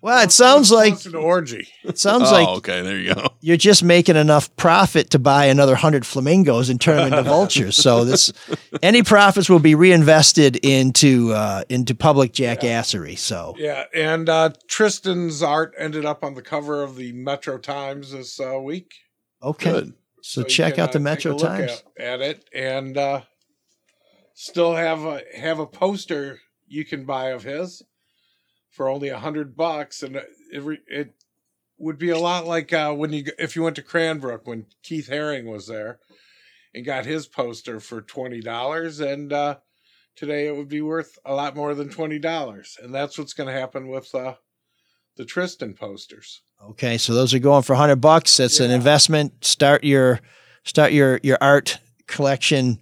Well, it sounds like an orgy. it sounds oh, like okay. There you go. you're just making enough profit to buy another hundred flamingos and turn them into vultures. So this, any profits will be reinvested into uh, into public jackassery. So Yeah, and uh, Tristan's art ended up on the cover of the Metro Times this uh, week. okay, Good. so, you check can, out the uh, Metro Times. At, at it, and uh, still have a have a poster you can buy of his for only a hundred bucks, and it it would be a lot like uh, when you if you went to Cranbrook when Keith Haring was there and got his poster for twenty dollars, and uh, today it would be worth a lot more than twenty dollars, and that's what's going to happen with uh, the Tristan posters. Okay, so those are going for hundred bucks. That's an investment. Start your start your your art collection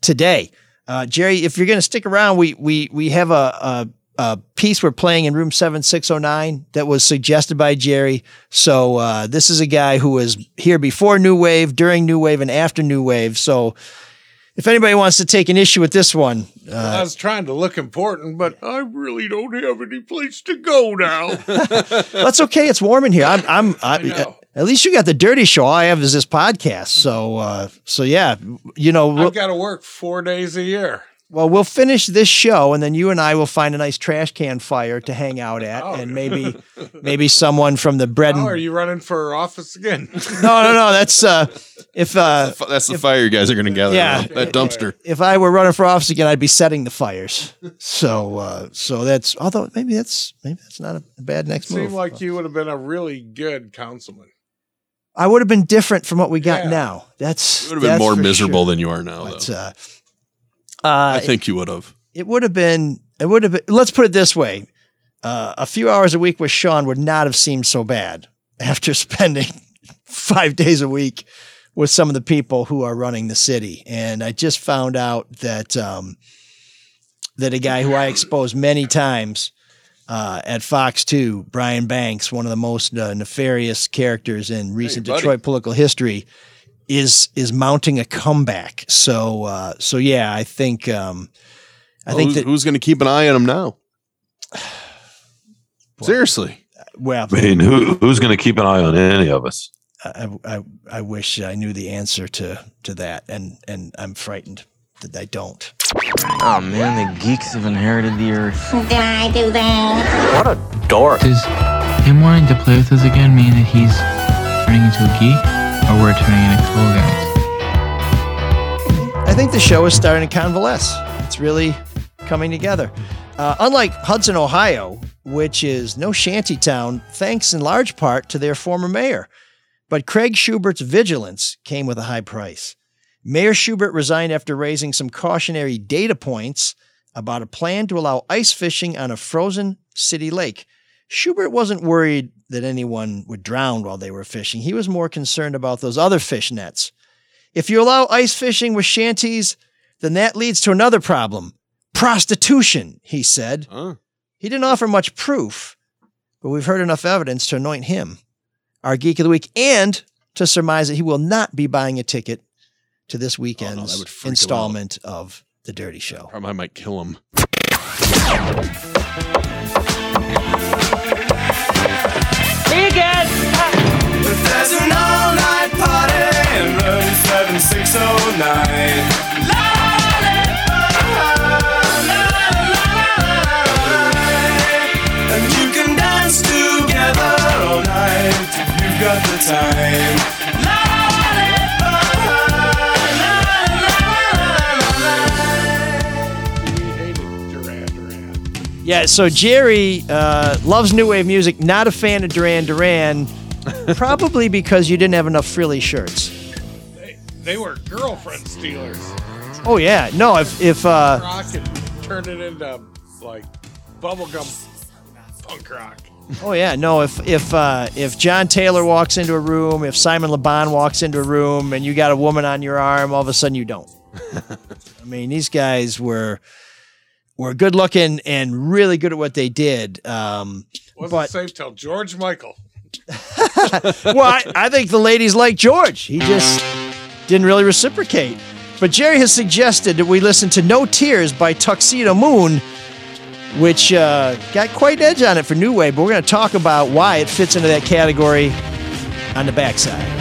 today, uh, Jerry. If you're going to stick around, we we we have a, a a piece we're playing in room 7609 that was suggested by Jerry. So uh, this is a guy who was here before New Wave, during New Wave, and after New Wave. So if anybody wants to take an issue with this one, I uh, was trying to look important, but I really don't have any place to go now. that's okay. It's warm in here. I'm, I'm, I, know. At least you got the dirty show. All I have is this podcast. So, uh, so yeah, you know, we'll, I've got to work four days a year. well, we'll finish this show and then you and I will find a nice trash can fire to hang out at, Oh. and maybe, maybe someone from the bread Oh, are you running for office again? no, no, no. That's uh, if uh, F- That's the fire you guys are going to gather. Yeah. around, that dumpster. if I were running for office again, I'd be setting the fires. So, uh, so that's although maybe that's maybe that's not a bad next Seemed move. like you would have been a really good councilman. I would have been different from what we got Yeah. now. That's You would have been more miserable sure. than you are now, But, though. uh, uh, I think you would have. it would have been. It would have been. Let's put it this way: uh, a few hours a week with Shawn would not have seemed so bad after spending five days a week with some of the people who are running the city. And I just found out that um, that a guy who I exposed many times uh, at Fox Two, Brian Banks, one of the most uh, nefarious characters in recent buddy. Detroit political history, is is mounting a comeback. So uh, so yeah, I think um, I Well, think who's, that who's going to keep an eye on him now? Seriously. well, I mean, who who's going to keep an eye on any of us? I, I I wish I knew the answer to to that, and and I'm frightened that I don't. Oh man, the geeks have inherited the earth. Did I do that? What a dork. Does him wanting to play with us again mean that he's turning into a geek, or we're turning into cool guys? I think the show is starting to convalesce. It's really coming together. Uh, unlike Hudson, Ohio, which is no shanty town, thanks in large part to their former mayor. But Craig Shubert's vigilance came with a high price. Mayor Shubert resigned after raising some cautionary data points about a plan to allow ice fishing on a frozen city lake. Shubert wasn't worried that anyone would drown while they were fishing. He was more concerned about those other fish nets. If you allow ice fishing with shanties, then that leads to another problem prostitution, he said. Huh? He didn't offer much proof, but we've heard enough evidence to anoint him our Geek of the Week and to surmise that he will not be buying a ticket to this weekend's would freak installment of The Dirty Show. Probably I might kill him. There's an all-night party in room 7609. And you can dance together all night if you've got the time. Yeah, so Jerry uh, loves new wave music, not a fan of Duran Duran, probably because you didn't have enough frilly shirts. They were girlfriend stealers. Oh yeah, no, if if uh, Rock and turned it into like bubblegum punk rock. Oh yeah, no. If if uh, if John Taylor walks into a room, if Simon Le Bon walks into a room, and you got a woman on your arm, all of a sudden you don't. I mean, these guys were were good looking and really good at what they did. Um, Wasn't but safe till George Michael. well, I, I think the ladies like George. He just didn't really reciprocate. But Jerry has suggested that we listen to No Tears by Tuxedomoon, which uh, got quite an edge on it for New Wave, but we're going to talk about why it fits into that category on the backside.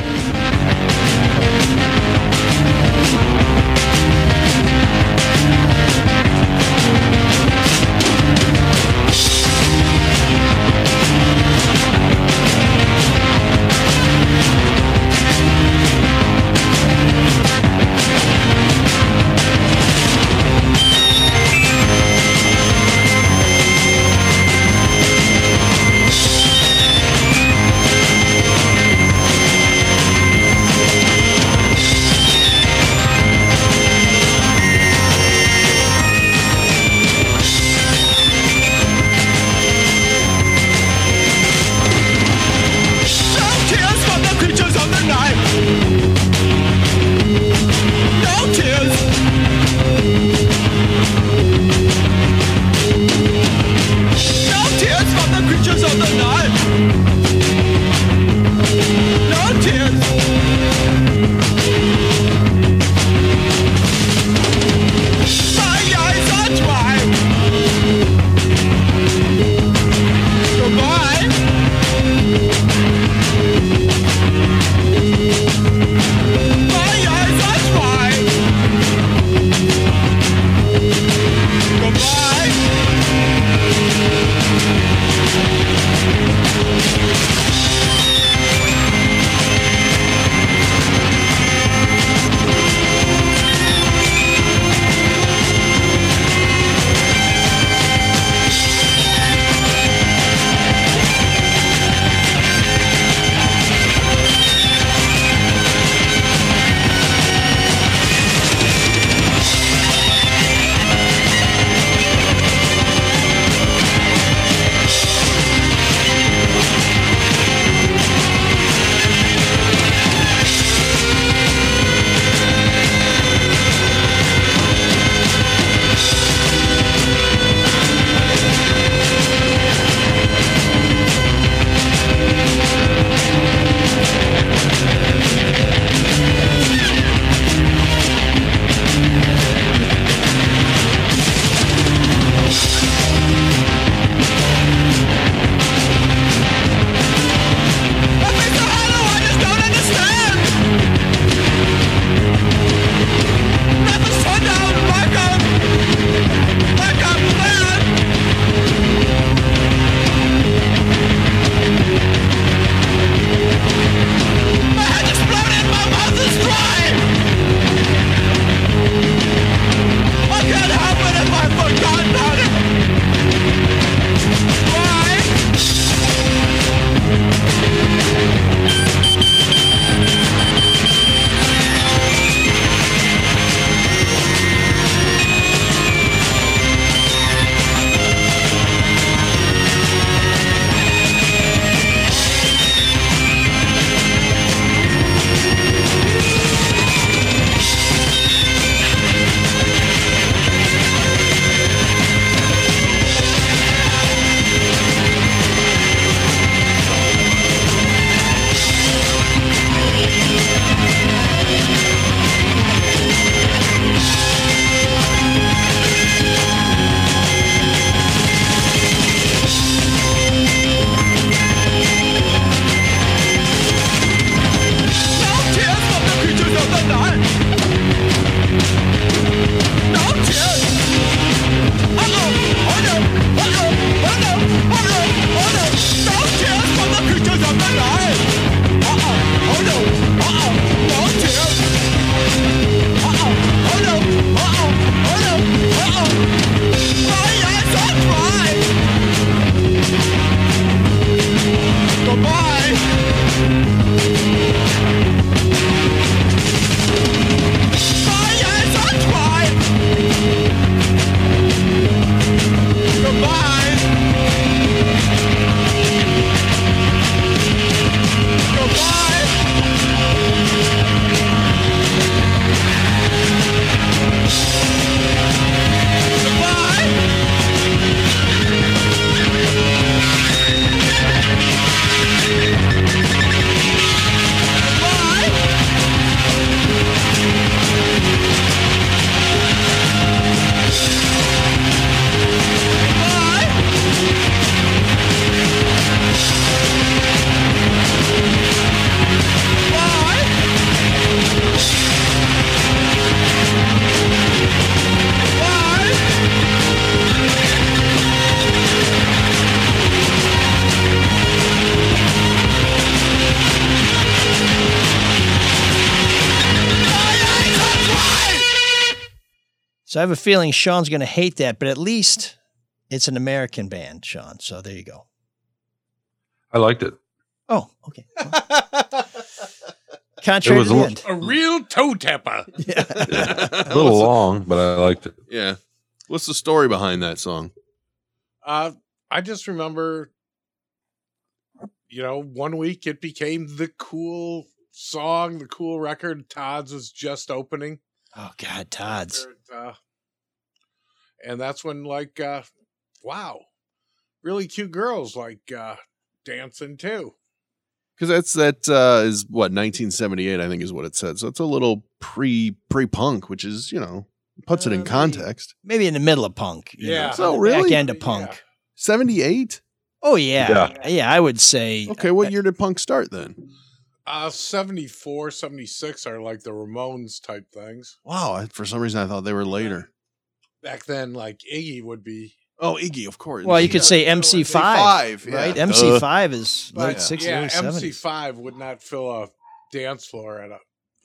So I have a feeling Shawn's going to hate that, but at least it's an American band, Shawn. So there you go. I liked it. Oh, okay. Contrary was to a the li- end. A real toe tapper. Yeah, A little long, but I liked it. Yeah. What's the story behind that song? Uh, I just remember, you know, one week it became the cool song, the cool record. Todd's was just opening. Oh God, Todd's. Uh, and that's when, like, uh, wow, really cute girls like uh, dancing too. Because that's that uh, is what 1978, I think, is what it said. So it's a little pre pre punk, which is you know puts it in context. Maybe in the middle of punk. you know, Yeah. the Oh, Back really? end of punk. 78. Oh yeah. yeah, I would say. Okay, what year did punk start then? Uh, 74, 76 are like the Ramones type things. Wow, I, for some reason I thought they were later. Back then, like Iggy would be. Oh, Iggy, of course. Well, you could say MC5, Five, yeah. right? Duh. MC5 is But, late 60s, yeah, early 70s. MC5 would not fill a dance floor at a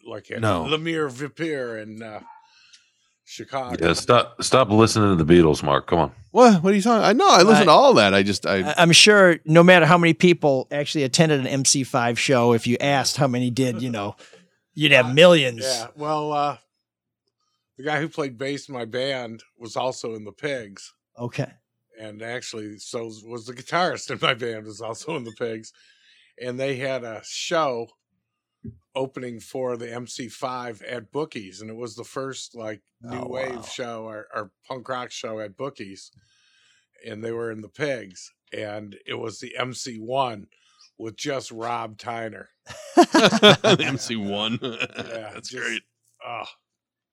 like at No. Lemire Vipir and uh, Chicago. Yeah, stop stop listening to the Beatles, Mark. Come on. What? What are you talking? I know. I listened to all that. I just I I- I'm sure no matter how many people actually attended an MC5 show, if you asked how many did, you know, you'd have millions. Yeah. Well, uh, the guy who played bass in my band was also in the Pigs, Okay. and actually, so was the guitarist in my band was also in the Pigs, and they had a show opening for the MC5 at Bookies, and it was the first like new Oh, wave wow. show or, or punk rock show at Bookies, and they were in the Pigs, and it was the MC1 with just Rob Tyner. MC one. Yeah, That's just- great. Oh,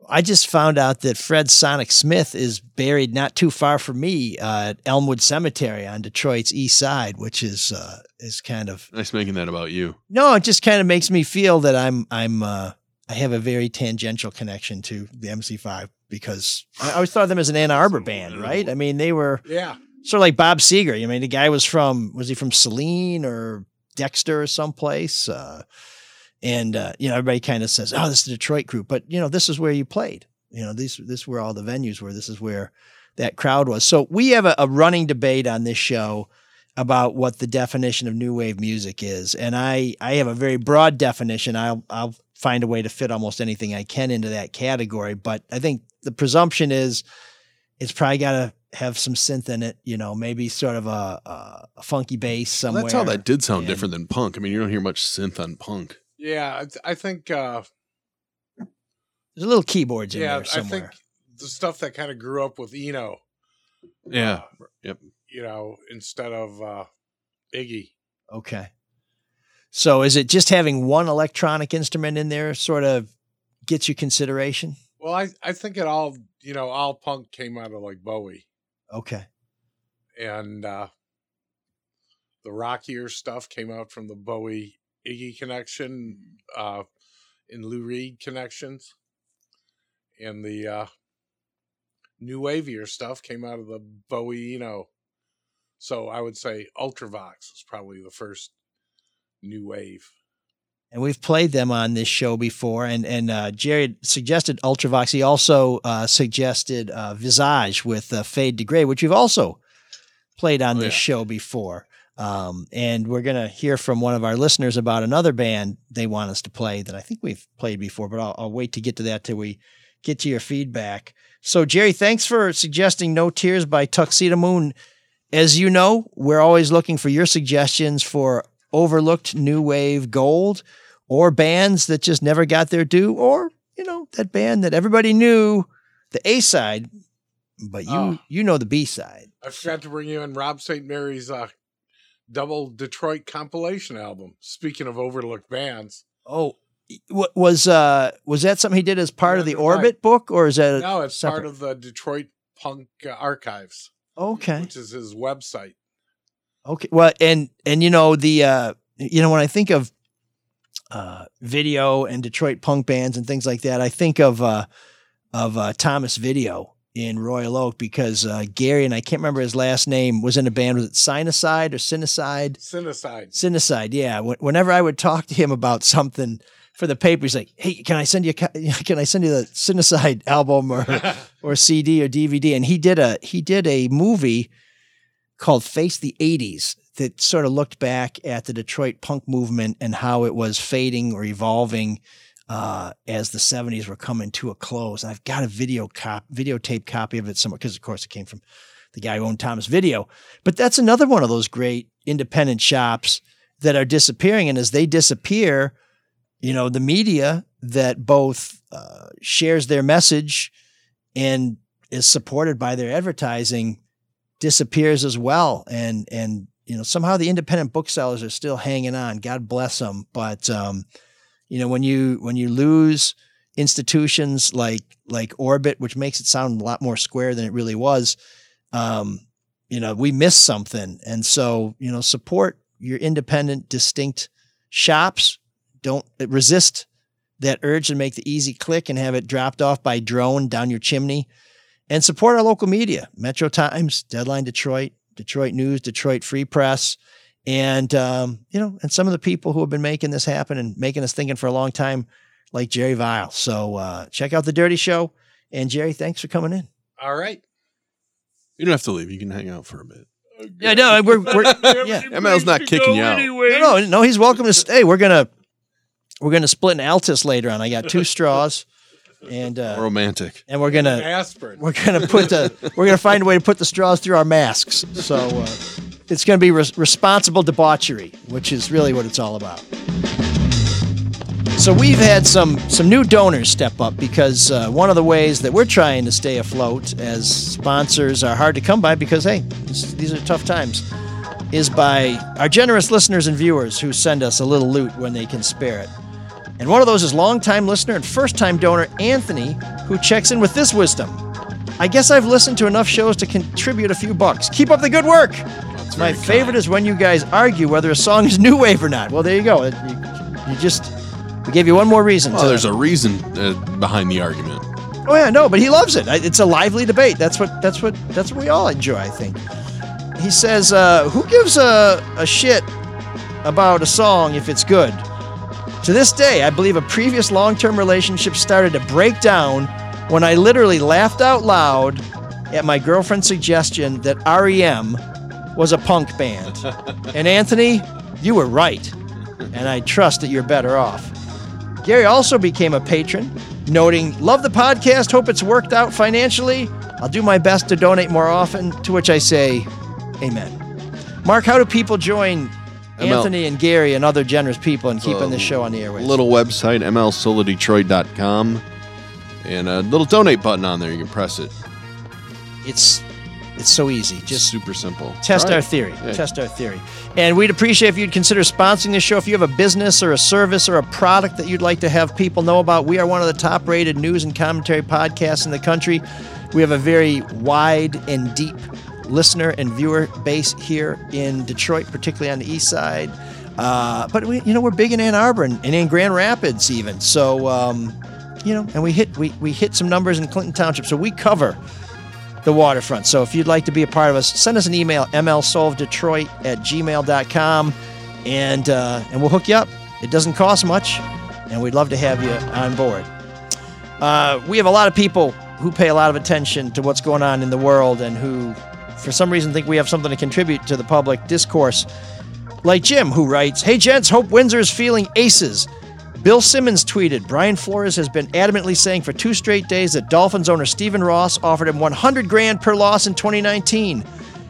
I just found out that Fred Sonic Smith is buried not too far from me uh, at Elmwood Cemetery on Detroit's east side, which is uh, is kind of Nice making that about you. no, it just kind of makes me feel that I'm I'm uh, I have a very tangential connection to the MC5 because I always thought of them as an Ann Arbor band, right? I mean, they were yeah. sort of like Bob Seger. I mean, the guy was from was he from Saline or Dexter or someplace? And uh, you know, everybody kind of says, "Oh, this is the Detroit group," but you know, this is where you played. You know, these this is where all the venues were. This is where that crowd was. So we have a, a running debate on this show about what the definition of new wave music is, and I I have a very broad definition. I'll I'll find a way to fit almost anything I can into that category, but I think the presumption is it's probably got to have some synth in it, you know, maybe sort of a, a, funky bass somewhere. That's how that did sound And- different than punk. I mean, you don't hear much synth on punk. Yeah, I, think. Uh, There's a little keyboards in yeah, there I somewhere. think the stuff that kind of grew up with Eno. Yeah. uh, Yep. You know, instead of uh, Iggy. Okay. So is it just having one electronic instrument in there sort of gets you consideration? Well, I I think it all you know all punk came out of like Bowie Okay. and uh, the rockier stuff came out from the Bowie Iggy connection, uh, and Lou Reed connections, and the uh, new wavier stuff came out of the Bowie, you know. So I would say Ultravox is probably the first new wave. And we've played them on this show before. And and uh, Jerry suggested Ultravox. He also uh, suggested uh, Visage with uh, Fade to Gray, which we've also played on this show before. Um, and we're going to hear from one of our listeners about another band they want us to play that I think we've played before, but I'll, I'll wait to get to that till we get to your feedback. So, Jerry, thanks for suggesting No Tears by Tuxedomoon. As you know, we're always looking for your suggestions for overlooked new wave gold or bands that just never got their due or, you know, that band that everybody knew the A side, but you Oh. you know the B side. I forgot to bring you in Rob St. Mary's uh, double Detroit compilation album. Speaking of overlooked bands, Oh, what was uh was that something he did as part of the Right. Orbit book or is that no, it's part of the Detroit Punk uh, Archives, Okay. which is his website. Okay. Well, and and you know the uh you know when I think of uh video and Detroit punk bands and things like that, I think of uh of uh Thomas Video in Royal Oak because uh Gary and I can't remember his last name was in a band was it Sinocide or Cinecyde? Cinecyde. Cinecyde. yeah. Whenever I would talk to him about something, for the paper. He's like, "Hey, can I send you? a Can I send you the Cinecyde album or or CD or DVD?" And he did a he did a movie called Face the '80s that sort of looked back at the Detroit punk movement and how it was fading or evolving uh, as the '70s were coming to a close. I've got a video cop videotape copy of it somewhere because, of course, it came from the guy who owned Thomas Video. But that's another one of those great independent shops that are disappearing, and as they disappear you know, the media that both uh, shares their message and is supported by their advertising disappears as well. And, and, you know, somehow the independent booksellers are still hanging on. God bless them. But, um, you know, when you, when you lose institutions like, like Orbit, which makes it sound a lot more square than it really was, um, you know, we miss something. And so, you know, support your independent, distinct shops don't resist that urge to make the easy click and have it dropped off by drone down your chimney. And support our local media Metro Times, Deadline Detroit, Detroit News, Detroit Free Press. And, um, you know, and some of the people who have been making this happen and making us thinking for a long time, like Jerry Vile. So uh, check out The Dirty Show. And Jerry, thanks for coming in. All right. You don't have to leave. You can hang out for a bit. Yeah, no, we're, we're yeah. ML's not kicking you out. No, no, no, he's welcome to stay. We're gonna we're gonna split an Altus later on. I got two straws, and uh, Romantic. and we're gonna Aspirin. we're gonna put the we're gonna find a way to put the straws through our masks. So uh, it's gonna be res- responsible debauchery, which is really what it's all about. So we've had some some new donors step up because uh, one of the ways that we're trying to stay afloat, as sponsors are hard to come by because hey, this, these are tough times, is by our generous listeners and viewers who send us a little loot when they can spare it. And one of those is longtime listener and first time donor Anthony, who checks in with this wisdom. I guess I've listened to enough shows to contribute a few bucks. Keep up the good work. My favorite is when you guys argue whether a song is new wave or not. Well, there you go. It- You, you just we gave you one more reason. Well, to- there's a reason uh, behind the argument. Oh yeah, no, but he loves it. It's a lively debate. That's what that's what that's what we all enjoy. I think. He says, uh, "Who gives a a shit about a song if it's good?" To this day, I believe a previous long-term relationship started to break down when I literally laughed out loud at my girlfriend's suggestion that REM was a punk band. and Anthony, you were right, and I trust that you're better off. Gary also became a patron, noting, Love the podcast, hope it's worked out financially. I'll do my best to donate more often, to which I say, Amen. Mark, how do people join ML. Anthony and Gary and other generous people in keeping this uh, show on the airways? Little website, mlsoulofdetroit.com. And a little donate button on there. You can press it. It's it's so easy. Just super simple. Test Try our theory. Yeah. Test our theory. And we'd appreciate if you'd consider sponsoring this show. If you have a business or a service or a product that you'd like to have people know about, we are one of the top rated news and commentary podcasts in the country. We have a very wide and deep listener and viewer base here in Detroit, particularly on the east side. Uh, but we, you know, we're big in Ann Arbor and, and in Grand Rapids even. So, um, you know, and we hit we, we hit some numbers in Clinton Township. So we cover the waterfront. So if you'd like to be a part of us, send us an email, mlsoulofdetroit at gmail.com, and, uh, and we'll hook you up. It doesn't cost much, and we'd love to have you on board. Uh, we have a lot of people who pay a lot of attention to what's going on in the world and who, for some reason, think we have something to contribute to the public discourse. Like Jim, who writes, Hey, gents, hope Windsor's feeling aces. Bill Simmons tweeted Brian Flores has been adamantly saying for two straight days that Dolphins owner Stephen Ross offered him 100 grand per loss in 2019.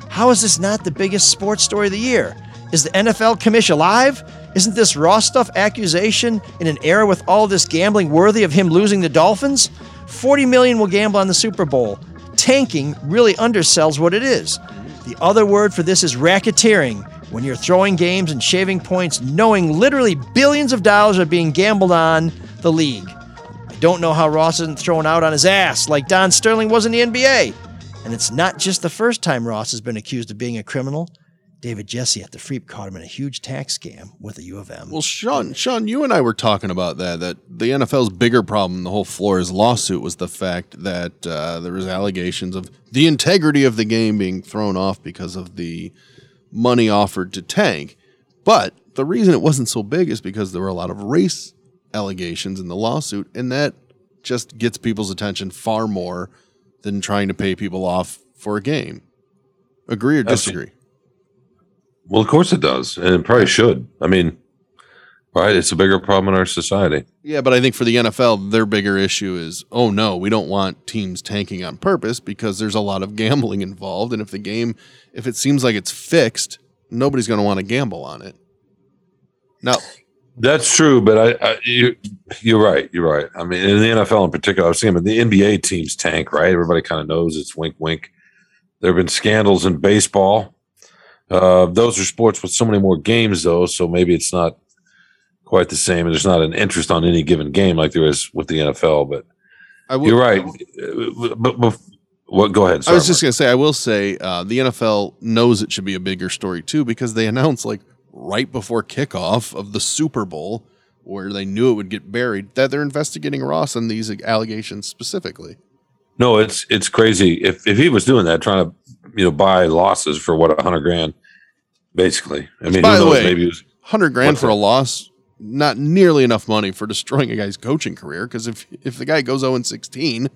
How is this not the biggest sports story of the year? Is the NFL commission alive? Isn't this Ross stuff accusation in an era with all this gambling worthy of him losing the Dolphins? 40 million will gamble on the Super Bowl. Tanking really undersells what it is. The other word for this is racketeering, when you're throwing games and shaving points knowing literally billions of dollars are being gambled on the league. I don't know how Ross isn't thrown out on his ass like Don Sterling was in the NBA. And it's not just the first time Ross has been accused of being a criminal. David Jesse at the Freep caught him in a huge tax scam with a U of M. Well, Shawn, Shawn, you and I were talking about that. That the NFL's bigger problem, the whole Flores lawsuit, was the fact that uh, there was allegations of the integrity of the game being thrown off because of the money offered to tank. But the reason it wasn't so big is because there were a lot of race allegations in the lawsuit, and that just gets people's attention far more than trying to pay people off for a game. Agree or disagree? Well, of course it does, and it probably should. I mean, right? It's a bigger problem in our society. Yeah, but I think for the NFL, their bigger issue is, oh no, we don't want teams tanking on purpose because there's a lot of gambling involved, and if the game, if it seems like it's fixed, nobody's going to want to gamble on it. Now, That's true, but I, I you, you're right. You're right. I mean, in the NFL in particular, I was saying, but the NBA teams tank, right? Everybody kind of knows it's wink, wink. There have been scandals in baseball. Uh, those are sports with so many more games, though, so maybe it's not quite the same, and there's not an interest on any given game like there is with the NFL. But I will- you're right. But, but what? Go ahead. I was Sorry, just going to say, I will say, uh, the NFL knows it should be a bigger story too because they announced like right before kickoff of the Super Bowl, where they knew it would get buried, that they're investigating Ross on these allegations specifically. No, it's it's crazy. If if he was doing that, trying to you know buy losses for what a hundred grand, basically. I mean, By the way, maybe hundred grand for a loss, not nearly enough money for destroying a guy's coaching career. Because if if the guy goes zero and sixteen,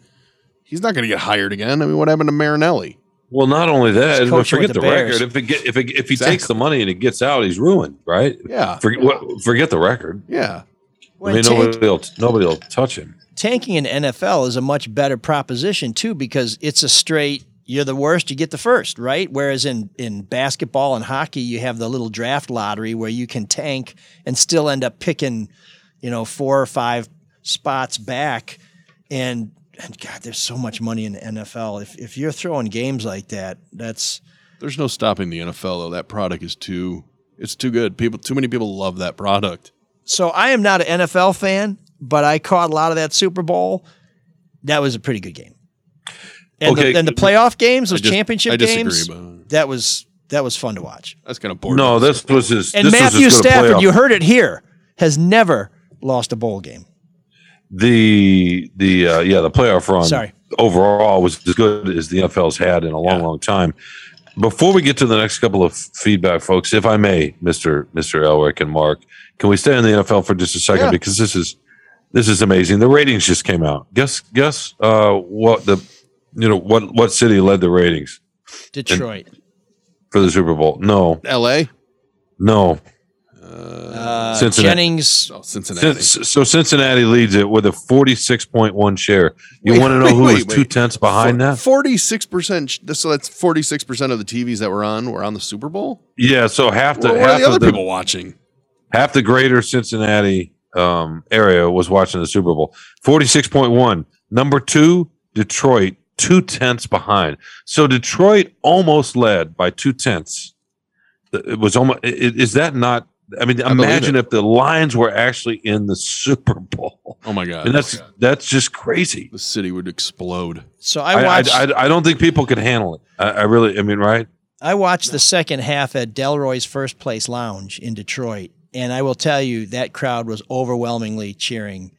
he's not going to get hired again. I mean, what happened to Marinelli? Well, not only that, He's but forget the, the record. If it get, if it, if he takes the money and it gets out, he's ruined, right? Yeah. Forget what, forget the record. Yeah. I mean, Well, nobody will nobody will touch him. tanking in NFL is a much better proposition too because it's a straight you're the worst you get the first right whereas in in basketball and hockey you have the little draft lottery where you can tank and still end up picking you know four or five spots back and and god there's so much money in the NFL if if you're throwing games like that that's There's no stopping the NFL though. That product is too it's too good. People too many people love that product. so I am not an NFL fan but I caught a lot of that Super Bowl that was a pretty good game and, Okay. the, and the playoff games, I those dis- championship I disagree, games, but- that was that was fun to watch. That's kind of boring. No, this was his. And this was Matthew his good Stafford, playoff. you heard it here, has never lost a bowl game. the the uh, yeah the playoff run Sorry. overall was as good as the NFL's had in a long long time. Before we get to the next couple of feedback, folks, if I may, Mister Mister Elrick and Mark, can we stay in the NFL for just a second Yeah. because this is this is amazing. The ratings just came out. Guess guess uh, what the you know what what city led the ratings Detroit. for the Super Bowl? No, L.A. no. Uh, Cincinnati. Jennings. Oh, Cincinnati. Cin- So Cincinnati leads it with a forty-six point one share. You Wait, want to know wait, who wait, was two tenths behind that? Forty-six percent. So that's forty-six percent of the TVs that were on were on the Super Bowl. Yeah, so half the Well, half are the other of the, people watching? half the greater Cincinnati um, area was watching the Super Bowl. Forty-six point one. Number two, Detroit, two tenths behind. So Detroit almost led by two tenths. It was almost. i- i- Is that not? I mean, I imagine if the Lions were actually in the Super Bowl. Oh my god! And that's oh that's just crazy. the city would explode. So I, I I, watched. I, I don't think people could handle it. I, I really. I mean, right? I watched the second half at Delroy's First Place Lounge in Detroit, and I will tell you that crowd was overwhelmingly cheering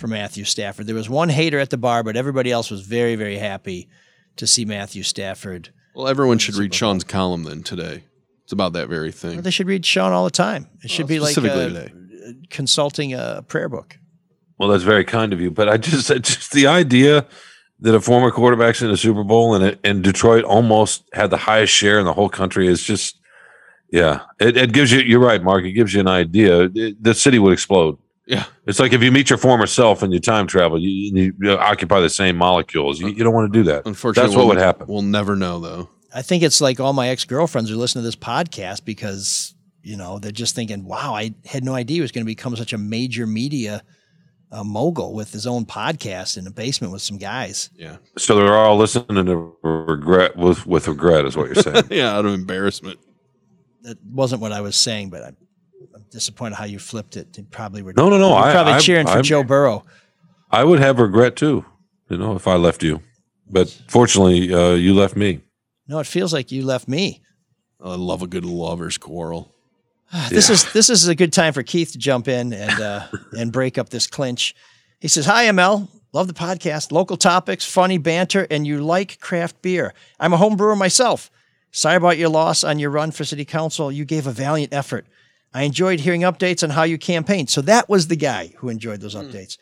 for Matthew Stafford. There was one hater at the bar, but everybody else was very, very happy to see Matthew Stafford. Well, everyone should read Shawn's column then today. It's about that very thing. They should read Sean all the time. It should be like specifically uh, today. consulting a prayer book. Well, that's very kind of you, but I just just the idea that a former quarterback's in the Super Bowl and and Detroit almost had the highest share in the whole country is just, yeah, it, it gives you. You're right, Mark. It gives you an idea. It- the city would explode. Yeah. It's like if you meet your former self and you time travel, you, you, you occupy the same molecules. You, you don't want to do that. Unfortunately, that's what we'll- would happen. We'll never know though. I think it's like all my ex girlfriends are listening to this podcast because you know they're just thinking, "Wow, I had no idea he was going to become such a major media uh, mogul with his own podcast in the basement with some guys." Yeah. So they're all listening to regret with with regret, is what you're saying. yeah, out of embarrassment. That wasn't what I was saying, but I'm, I'm disappointed how you flipped it. You probably were. No, no, no, you were I- probably I- cheering for I'm- Joe Burrow. I would have regret too, you know, if I left you. But fortunately, uh, you left me. No, it feels like you left me. I love a good lovers quarrel. This is this is a good time for Keith to jump in and uh, and break up this clinch. He says, "Hi, ML. Love the podcast. Local topics, funny banter, and you like craft beer. I'm a home brewer myself. Sorry about your loss on your run for city council. You gave a valiant effort. I enjoyed hearing updates on how you campaigned. So that was the guy who enjoyed those updates.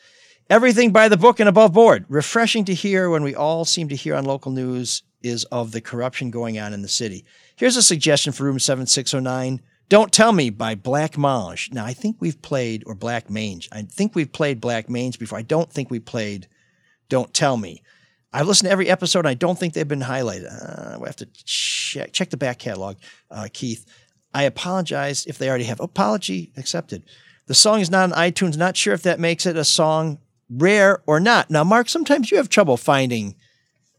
Everything by the book and above board. Refreshing to hear when we all seem to hear on local news is of the corruption going on in the city. Here's a suggestion for room 7609. Don't Tell Me by Black Mange. Now, I think we've played, or Black Mange. I think we've played Black Mange before. I don't think we played Don't Tell Me. I've listened to every episode. And I don't think they've been highlighted. Uh, we have to check check the back catalog, uh, Keith. I apologize if they already have. Apology accepted. The song is not on iTunes. Not sure if that makes it a song rare or not. Now, Mark, sometimes you have trouble finding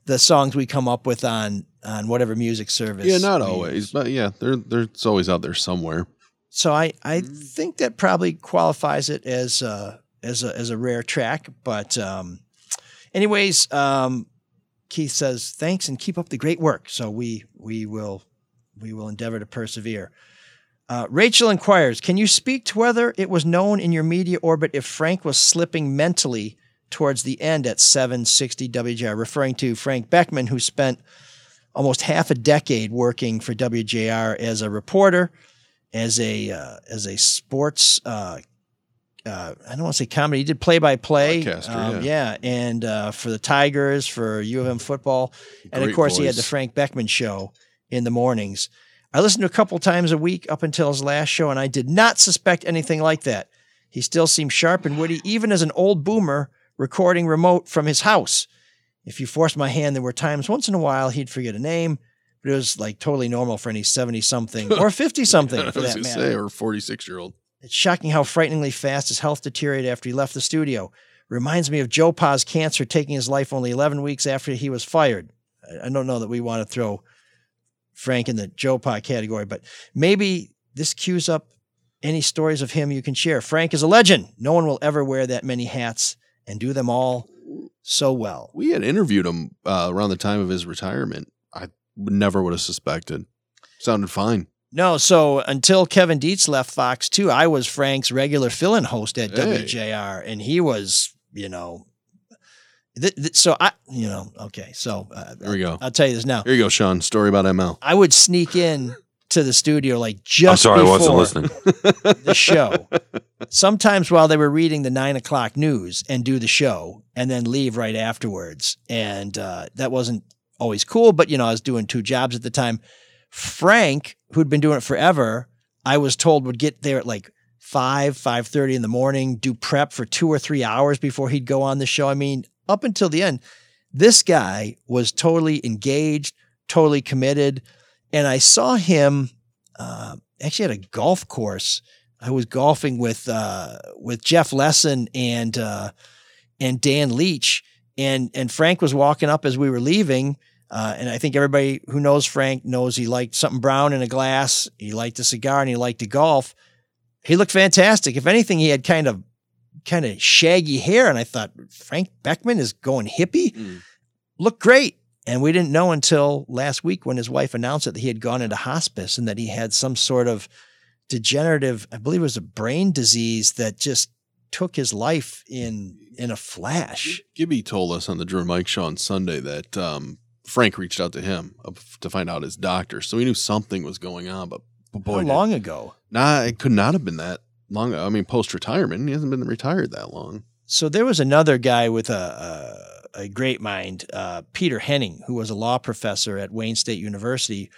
the songs we come up with on on whatever music service. Yeah, not always, but yeah, they're they're it's always out there somewhere. So I, I think that probably qualifies it as a, as a as a rare track. But um, anyways, um, Keith says thanks and keep up the great work. So we we will we will endeavor to persevere. Uh, Rachel inquires, can you speak to whether it was known in your media orbit if Frank was slipping mentally towards the end at 760 WJR, referring to Frank Beckman, who spent almost half a decade working for WJR as a reporter, as a uh, as a sports. Uh, uh, I don't want to say comedy. He did play by play, yeah, and uh, for the Tigers, for U of M football, and of Great course he had the. Frank Beckman show in the mornings. I listened to a couple times a week up until his last show, and I did not suspect anything like that. He still seemed sharp and witty, even as an old boomer recording remote from his house. If you forced my hand, there were times once in a while he'd forget a name, but it was like totally normal for any 70 something or 50 something for that matter. say, or forty six year old. It's shocking how frighteningly fast his health deteriorated after he left the studio. Reminds me of Joe Pa's cancer taking his life only 11 weeks after he was fired. I don't know that we want to throw Frank in the Joe Pa category, but maybe this cues up any stories of him you can share. Frank is a legend. No one will ever wear that many hats and do them all so well. We had interviewed him uh, around the time of his retirement. I never would have suspected. Sounded fine. No, so until Kevin Dietz left Fox 2, I was Frank's regular fill-in host at Hey. WJR, and he was, you know, th- th- so I, you know, okay, so uh, There we go. I'll tell you this now. Here you go, Shawn. Story about ML. I would sneak in to the studio like just I'm sorry, I before wasn't listening. the show. Sometimes while they were reading the nine o'clock news and do the show, and then leave right afterwards, and uh, that wasn't always cool. But you know, I was doing two jobs at the time. Frank, who'd been doing it forever, I was told would get there at like five, five thirty in the morning, do prep for two or three hours before he'd go on the show. I mean, up until the end, this guy was totally engaged, totally committed, and I saw him uh, actually at a golf course. I was golfing with uh, with Jeff Lesson and uh, and Dan Leach, and and Frank was walking up as we were leaving. Uh, and I think everybody who knows Frank knows he liked something brown in a glass. He liked a cigar and he liked to golf. He looked fantastic. If anything, he had kind of kind of shaggy hair, and I thought Frank Beckman is going hippie. Looked great. And we didn't know until last week when his wife announced it that he had gone into hospice and that he had some sort of degenerative, I believe it was a brain disease that just took his life in in a flash. Gibby told us on the Drew Mike show on Sunday that um, Frank reached out to him to find out his doctor, so he knew something was going on. But boy, How did- long ago? Nah, it could not have been that long. I mean, post retirement, he hasn't been retired that long. So there was another guy with a a, a great mind, uh, Peter Henning, who was a law professor at Wayne State University,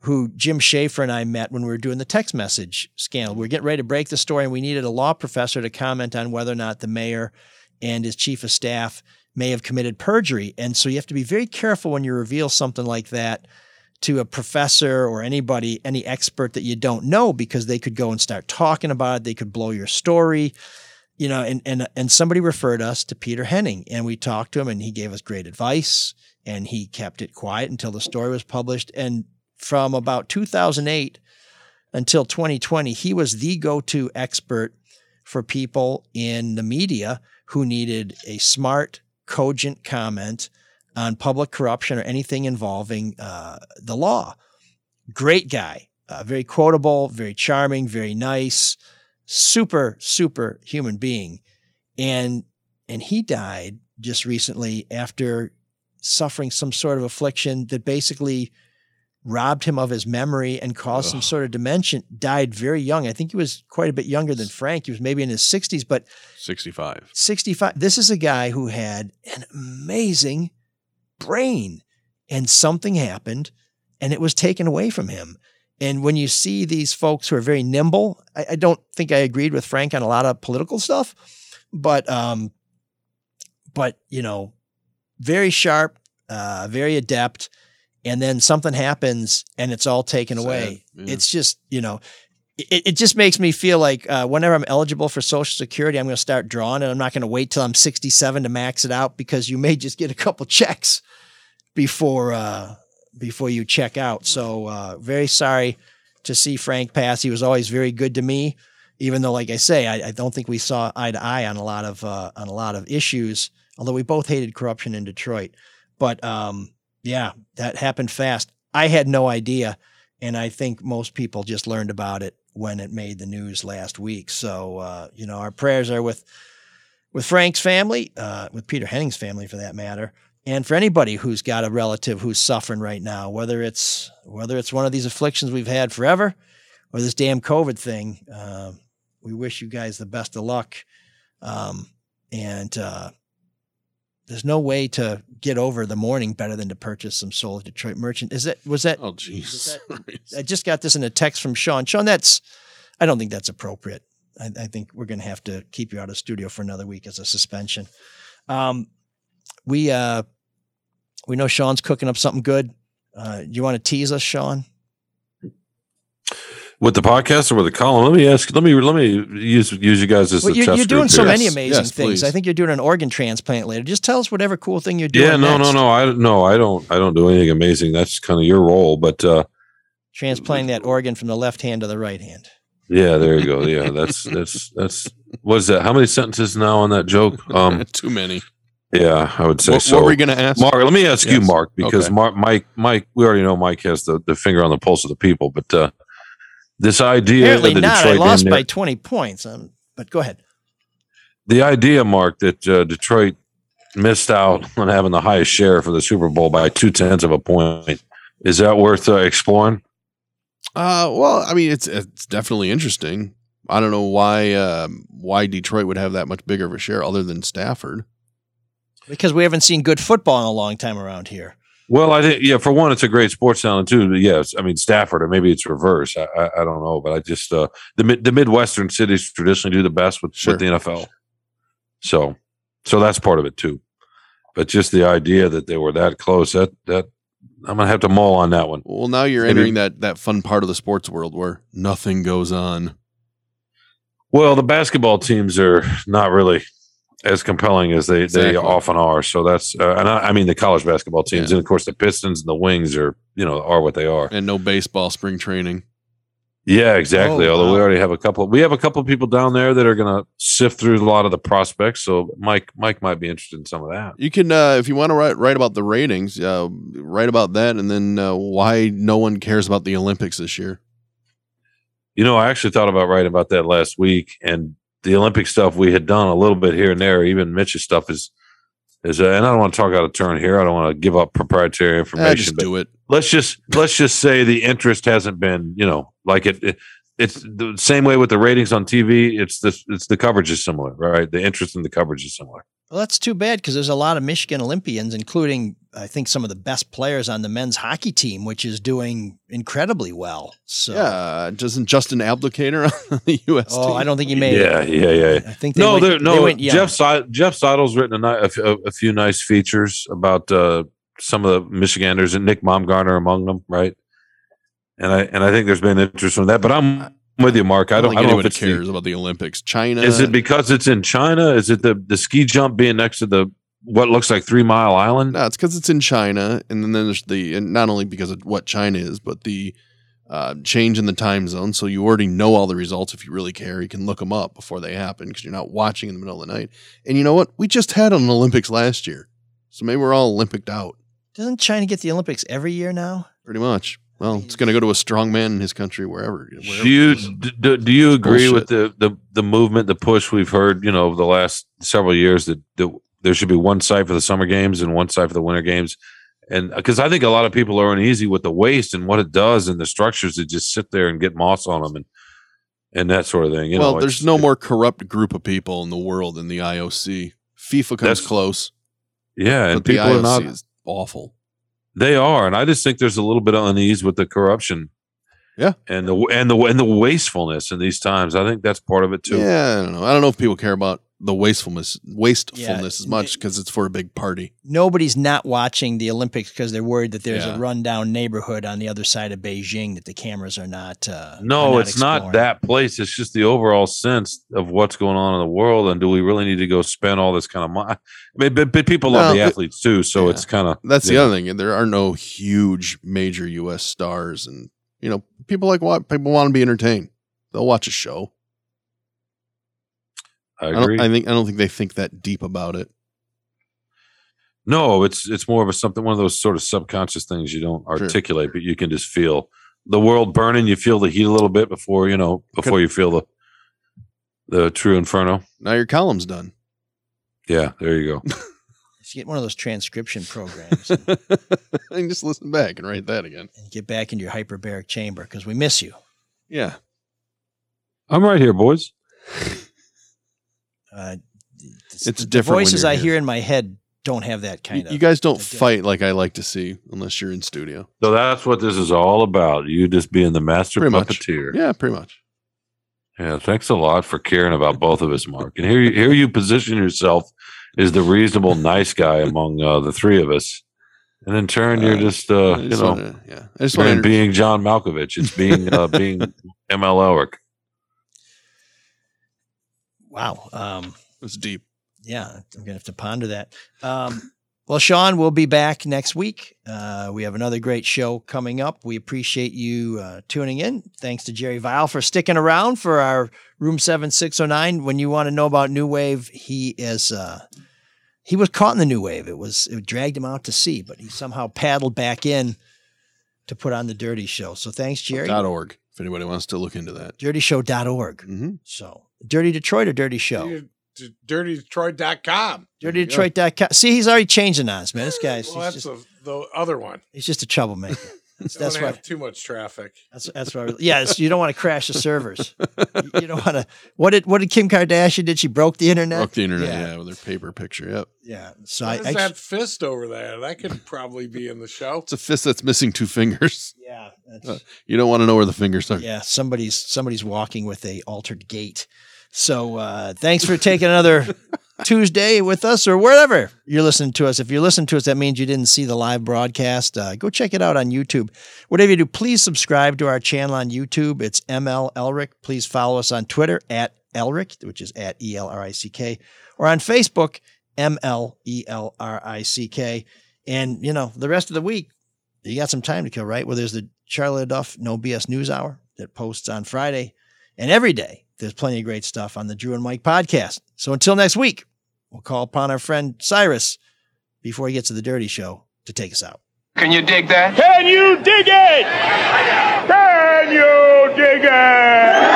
who Jim Schaefer and I met when we were doing the text message scandal. We were getting ready to break the story, and we needed a law professor to comment on whether or not the mayor and his chief of staff may have committed perjury. And so you have to be very careful when you reveal something like that to a professor or anybody, any expert that you don't know, because they could go and start talking about it. They could blow your story you know, and and and somebody referred us to Peter Henning, and we talked to him, and he gave us great advice, and he kept it quiet until the story was published. And from about 2008 until 2020, he was the go-to expert for people in the media who needed a smart, cogent comment on public corruption or anything involving uh, the law. Great guy, uh, very quotable, very charming, very nice super super human being and and he died just recently after suffering some sort of affliction that basically robbed him of his memory and caused some sort of dementia. Died very young. I think he was quite a bit younger than Frank. He was maybe in his 60s, but 65. 65. This is a guy who had an amazing brain, and something happened, and it was taken away from him. And when you see these folks who are very nimble, I, I don't think I agreed with Frank on a lot of political stuff, but um, but you know, very sharp, uh, very adept, and then something happens and it's all taken away. yeah. It's just you know, it, it just makes me feel like uh, whenever I'm eligible for Social Security, I'm going to start drawing, and I'm not going to wait till I'm 67 to max it out because you may just get a couple checks before uh, before you check out. So uh, very sorry to see Frank pass. He was always very good to me, even though, like I say, I, I don't think we saw eye to eye on a lot of uh, on a lot of issues. Although we both hated corruption in Detroit, but um, yeah, that happened fast. I had no idea, and I think most people just learned about it when it made the news last week. So uh, you know, our prayers are with with Frank's family, uh, with Peter Henning's family for that matter, and for anybody who's got a relative who's suffering right now, whether it's whether it's one of these afflictions we've had forever or this damn COVID thing. Uh, we wish you guys the best of luck. Um, and uh, there's no way to get over the morning better than to purchase some Soul of Detroit merchant. Is that was that? Oh, jeez. I just got this in a text from Shawn. Shawn, that's I don't think that's appropriate. I, I think we're going to have to keep you out of studio for another week as a suspension. Um, we uh, we know Shawn's cooking up something good. Uh, do you want to tease us, Shawn? With the podcast or with the column? Let me ask. Let me let me use use you guys as Well, the you're, test you're doing so here. many amazing things. I think you're doing an organ transplant later. Just tell us whatever cool thing you're doing. Yeah, no, no, next. no. I no, I don't. I don't do anything amazing. That's kind of your role. But uh, Transplanting that organ from the left hand to the right hand. yeah, there you go. Yeah, that's that's that's. What is that? How many sentences now on that joke? Um, Too many. Yeah, I would say What- so. what were you gonna ask? Mark? Let me ask you, Mark, because Okay. Mark, Mike, Mike. We already know Mike has the, the finger on the pulse of the people, but uh, this idea Apparently that the not. I lost didn't- by 20 points. Um, but go ahead. the idea, Mark, that uh, Detroit missed out on having the highest share for the Super Bowl by two tenths of a point. Is that worth uh, exploring? Uh, well, I mean, it's it's definitely interesting. I don't know why um, why Detroit would have that much bigger of a share other than Stafford. Because we haven't seen good football in a long time around here. Well, I think yeah. For one, it's a great sports town, two, yes, I mean Stafford, or maybe it's reverse. I, I, I don't know, but I just uh, the the Midwestern cities traditionally do the best with, with the NFL. So, so that's part of it too. But just the idea that they were that close, that that I'm gonna have to mull on that one. Well, now you're Maybe- entering that that fun part of the sports world where nothing goes on. Well, the basketball teams are not really as compelling as they they often are. So that's uh, and I, I mean the college basketball teams, Yeah. and of course the Pistons and the Wings are you know are what they are. And no baseball spring training. Yeah, exactly. Oh, Although we already have a couple, we have a couple of people down there that are going to sift through a lot of the prospects. So Mike, Mike might be interested in some of that. You can, uh, if you want to write write about the ratings, uh, write about that, and then uh, why no one cares about the Olympics this year. You know, I actually thought about writing about that last week, and the Olympic stuff we had done a little bit here and there. Even Mitch's stuff is is, uh, and I don't want to talk out of turn here. I don't want to give up proprietary information. Eh, just but do it. Let's just let's just say the interest hasn't been, you know, like it. it it's the same way with the ratings on TV. It's the it's the coverage is similar, right? The interest in the coverage is similar. Well, that's too bad because there's a lot of Michigan Olympians, including I think some of the best players on the men's hockey team, which is doing incredibly well. So, Yeah, doesn't Justin Abdelkader on the U.S. oh, team? I don't think he made Yeah, it. yeah, yeah. I think they no, went- there, they no. went young. Jeff Si- Jeff Seidel's written a, ni- a, f- a- a few nice features about uh, some of the Michiganders and Nick Baumgartner among them, right? And I and I think there's been interest from that, but I'm with you, Mark. I don't. I think don't know if anybody it's the- cares about the Olympics. China is it because it's in China? Is it the the ski jump being next to the what looks like Three Mile Island? No, it's because it's in China, and then there's the and not only because of what China is, but the uh, change in the time zone. So you already know all the results if you really care. You can look them up before they happen because you're not watching in the middle of the night. And you know what? We just had an Olympics last year, so maybe we're all Olympicked out Doesn't China get the Olympics every year now? pretty much. Well, it's going to go to a strong man in his country wherever. wherever Do you d- d- do you agree with the, the the movement, the push we've heard, you know, over the last several years that, that there should be one site for the summer games and one site for the winter games, and uh, because I think a lot of people are uneasy with the waste and what it does and the structures that just sit there and get moss on them and and that sort of thing. You well, know, there's no more corrupt group of people in the world than the IOC. FIFA comes close. yeah, and people are not. is awful. They are, and I just think there's a little bit of unease with the corruption. Yeah. and the and the and the wastefulness in these times. I think that's part of it too. Yeah, I don't know. I don't know if people care about the wastefulness wastefulness Yeah, as much because it's for a big party. Nobody's not watching the Olympics because they're worried that there's Yeah. a rundown neighborhood on the other side of Beijing that the cameras are not. Uh, No, are it's not that place. It's just the overall sense of what's going on in the world, and do we really need to go spend all this kind of money? I mean, but, but people love No, the it- athletes too, so it's kind of That's the other thing. There are no huge major U.S. stars, and you know, people like what people want to be entertained. They'll watch a show. I don't- agree. I think I don't think they think that deep about it. No, it's it's more of a something one of those sort of subconscious things you don't articulate, but you can just feel the world burning. You feel the heat a little bit before you know before you feel the the true inferno. Now your column's done. Yeah, there you go. Just get one of those transcription programs and just listen back and write that again. and get back into your hyperbaric chamber because we miss you. Yeah. I'm right here, boys. Uh, It's the different when voices you're I here. hear in my head don't have that kind You, of. you guys don't fight like I like to see unless you're in studio. So that's what this is all about. You just being the master Pretty much. puppeteer. Yeah, pretty much. Yeah, thanks a lot for caring about both of us, Mark. And here, you- here you position yourself as the reasonable, nice guy among uh, the three of us, and in turn, you're Uh, just, uh, I you know, wanna- yeah. I just man, being John Malkovich. It's being uh, being ML Elrick. Wow. Um, was deep. Yeah, I'm gonna have to ponder that. Um, well, Shawn, we'll be back next week. Uh, we have another great show coming up. We appreciate you uh, tuning in. Thanks to Jerry Vile for sticking around for our Room Seven Six Zero Nine. When you want to know about New Wave, he is. Uh, he was caught in the New Wave. It was it dragged him out to sea, but he somehow paddled back in to put on the Dirty Show. So thanks, Jerry. Org. If anybody wants to look into that. DirtyShow.org. Mm-hmm. So Dirty Detroit or Dirty Show. You- d- DirtyDetroit.com. DirtyDetroit.com. See, he's already changing on us, man. This guy's Well, he's, that's just, a, the other one. he's just a troublemaker. That's, Don't that's why. have too much traffic. That's that's why. Yeah, you don't want to crash the servers. you, you don't want to. What did what did Kim Kardashian did? She broke the internet. Broke the internet, Yeah. yeah, with her paper picture. Yep. Yeah. So What I, is I that fist over there? That could probably be in the show. It's a fist that's missing two fingers. Yeah. That's, Uh, you don't want to know where the fingers are. yeah. Somebody's somebody's walking with a altered gait. So uh, thanks for taking another Tuesday with us or wherever you're listening to us. If you're listening to us, that means you didn't see the live broadcast. Uh, go check it out on YouTube. Whatever you do, please subscribe to our channel on YouTube. It's ML Elrick. Please follow us on Twitter at Elrick, which is at E L R I C K, or on Facebook, M L E L R I C K. And, you know, the rest of the week, you got some time to kill, right? Well, there's the Charlie LeDuff No BS News Hour that posts on Friday. And every day, there's plenty of great stuff on the Drew and Mike podcast. So until next week, we'll call upon our friend Cyrus before he gets to the Dirty Show to take us out. Can you dig that? Can you dig it? Can you dig it?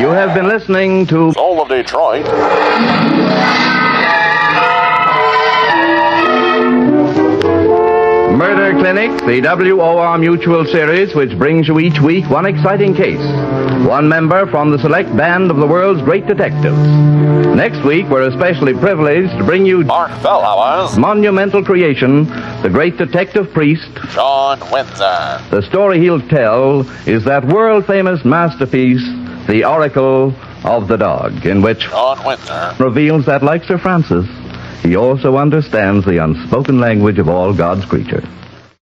You have been listening to All of Detroit. Clinic, the WOR Mutual Series, which brings you each week one exciting case. One member from the select band of the world's great detectives. Next week, we're especially privileged to bring you Mark Bellhowers. monumental creation, the great detective priest. Sean Windsor. The story he'll tell is that world famous masterpiece, The Oracle of the Dog, in which Sean Windsor. reveals that, like Sir Francis, he also understands the unspoken language of all God's creatures.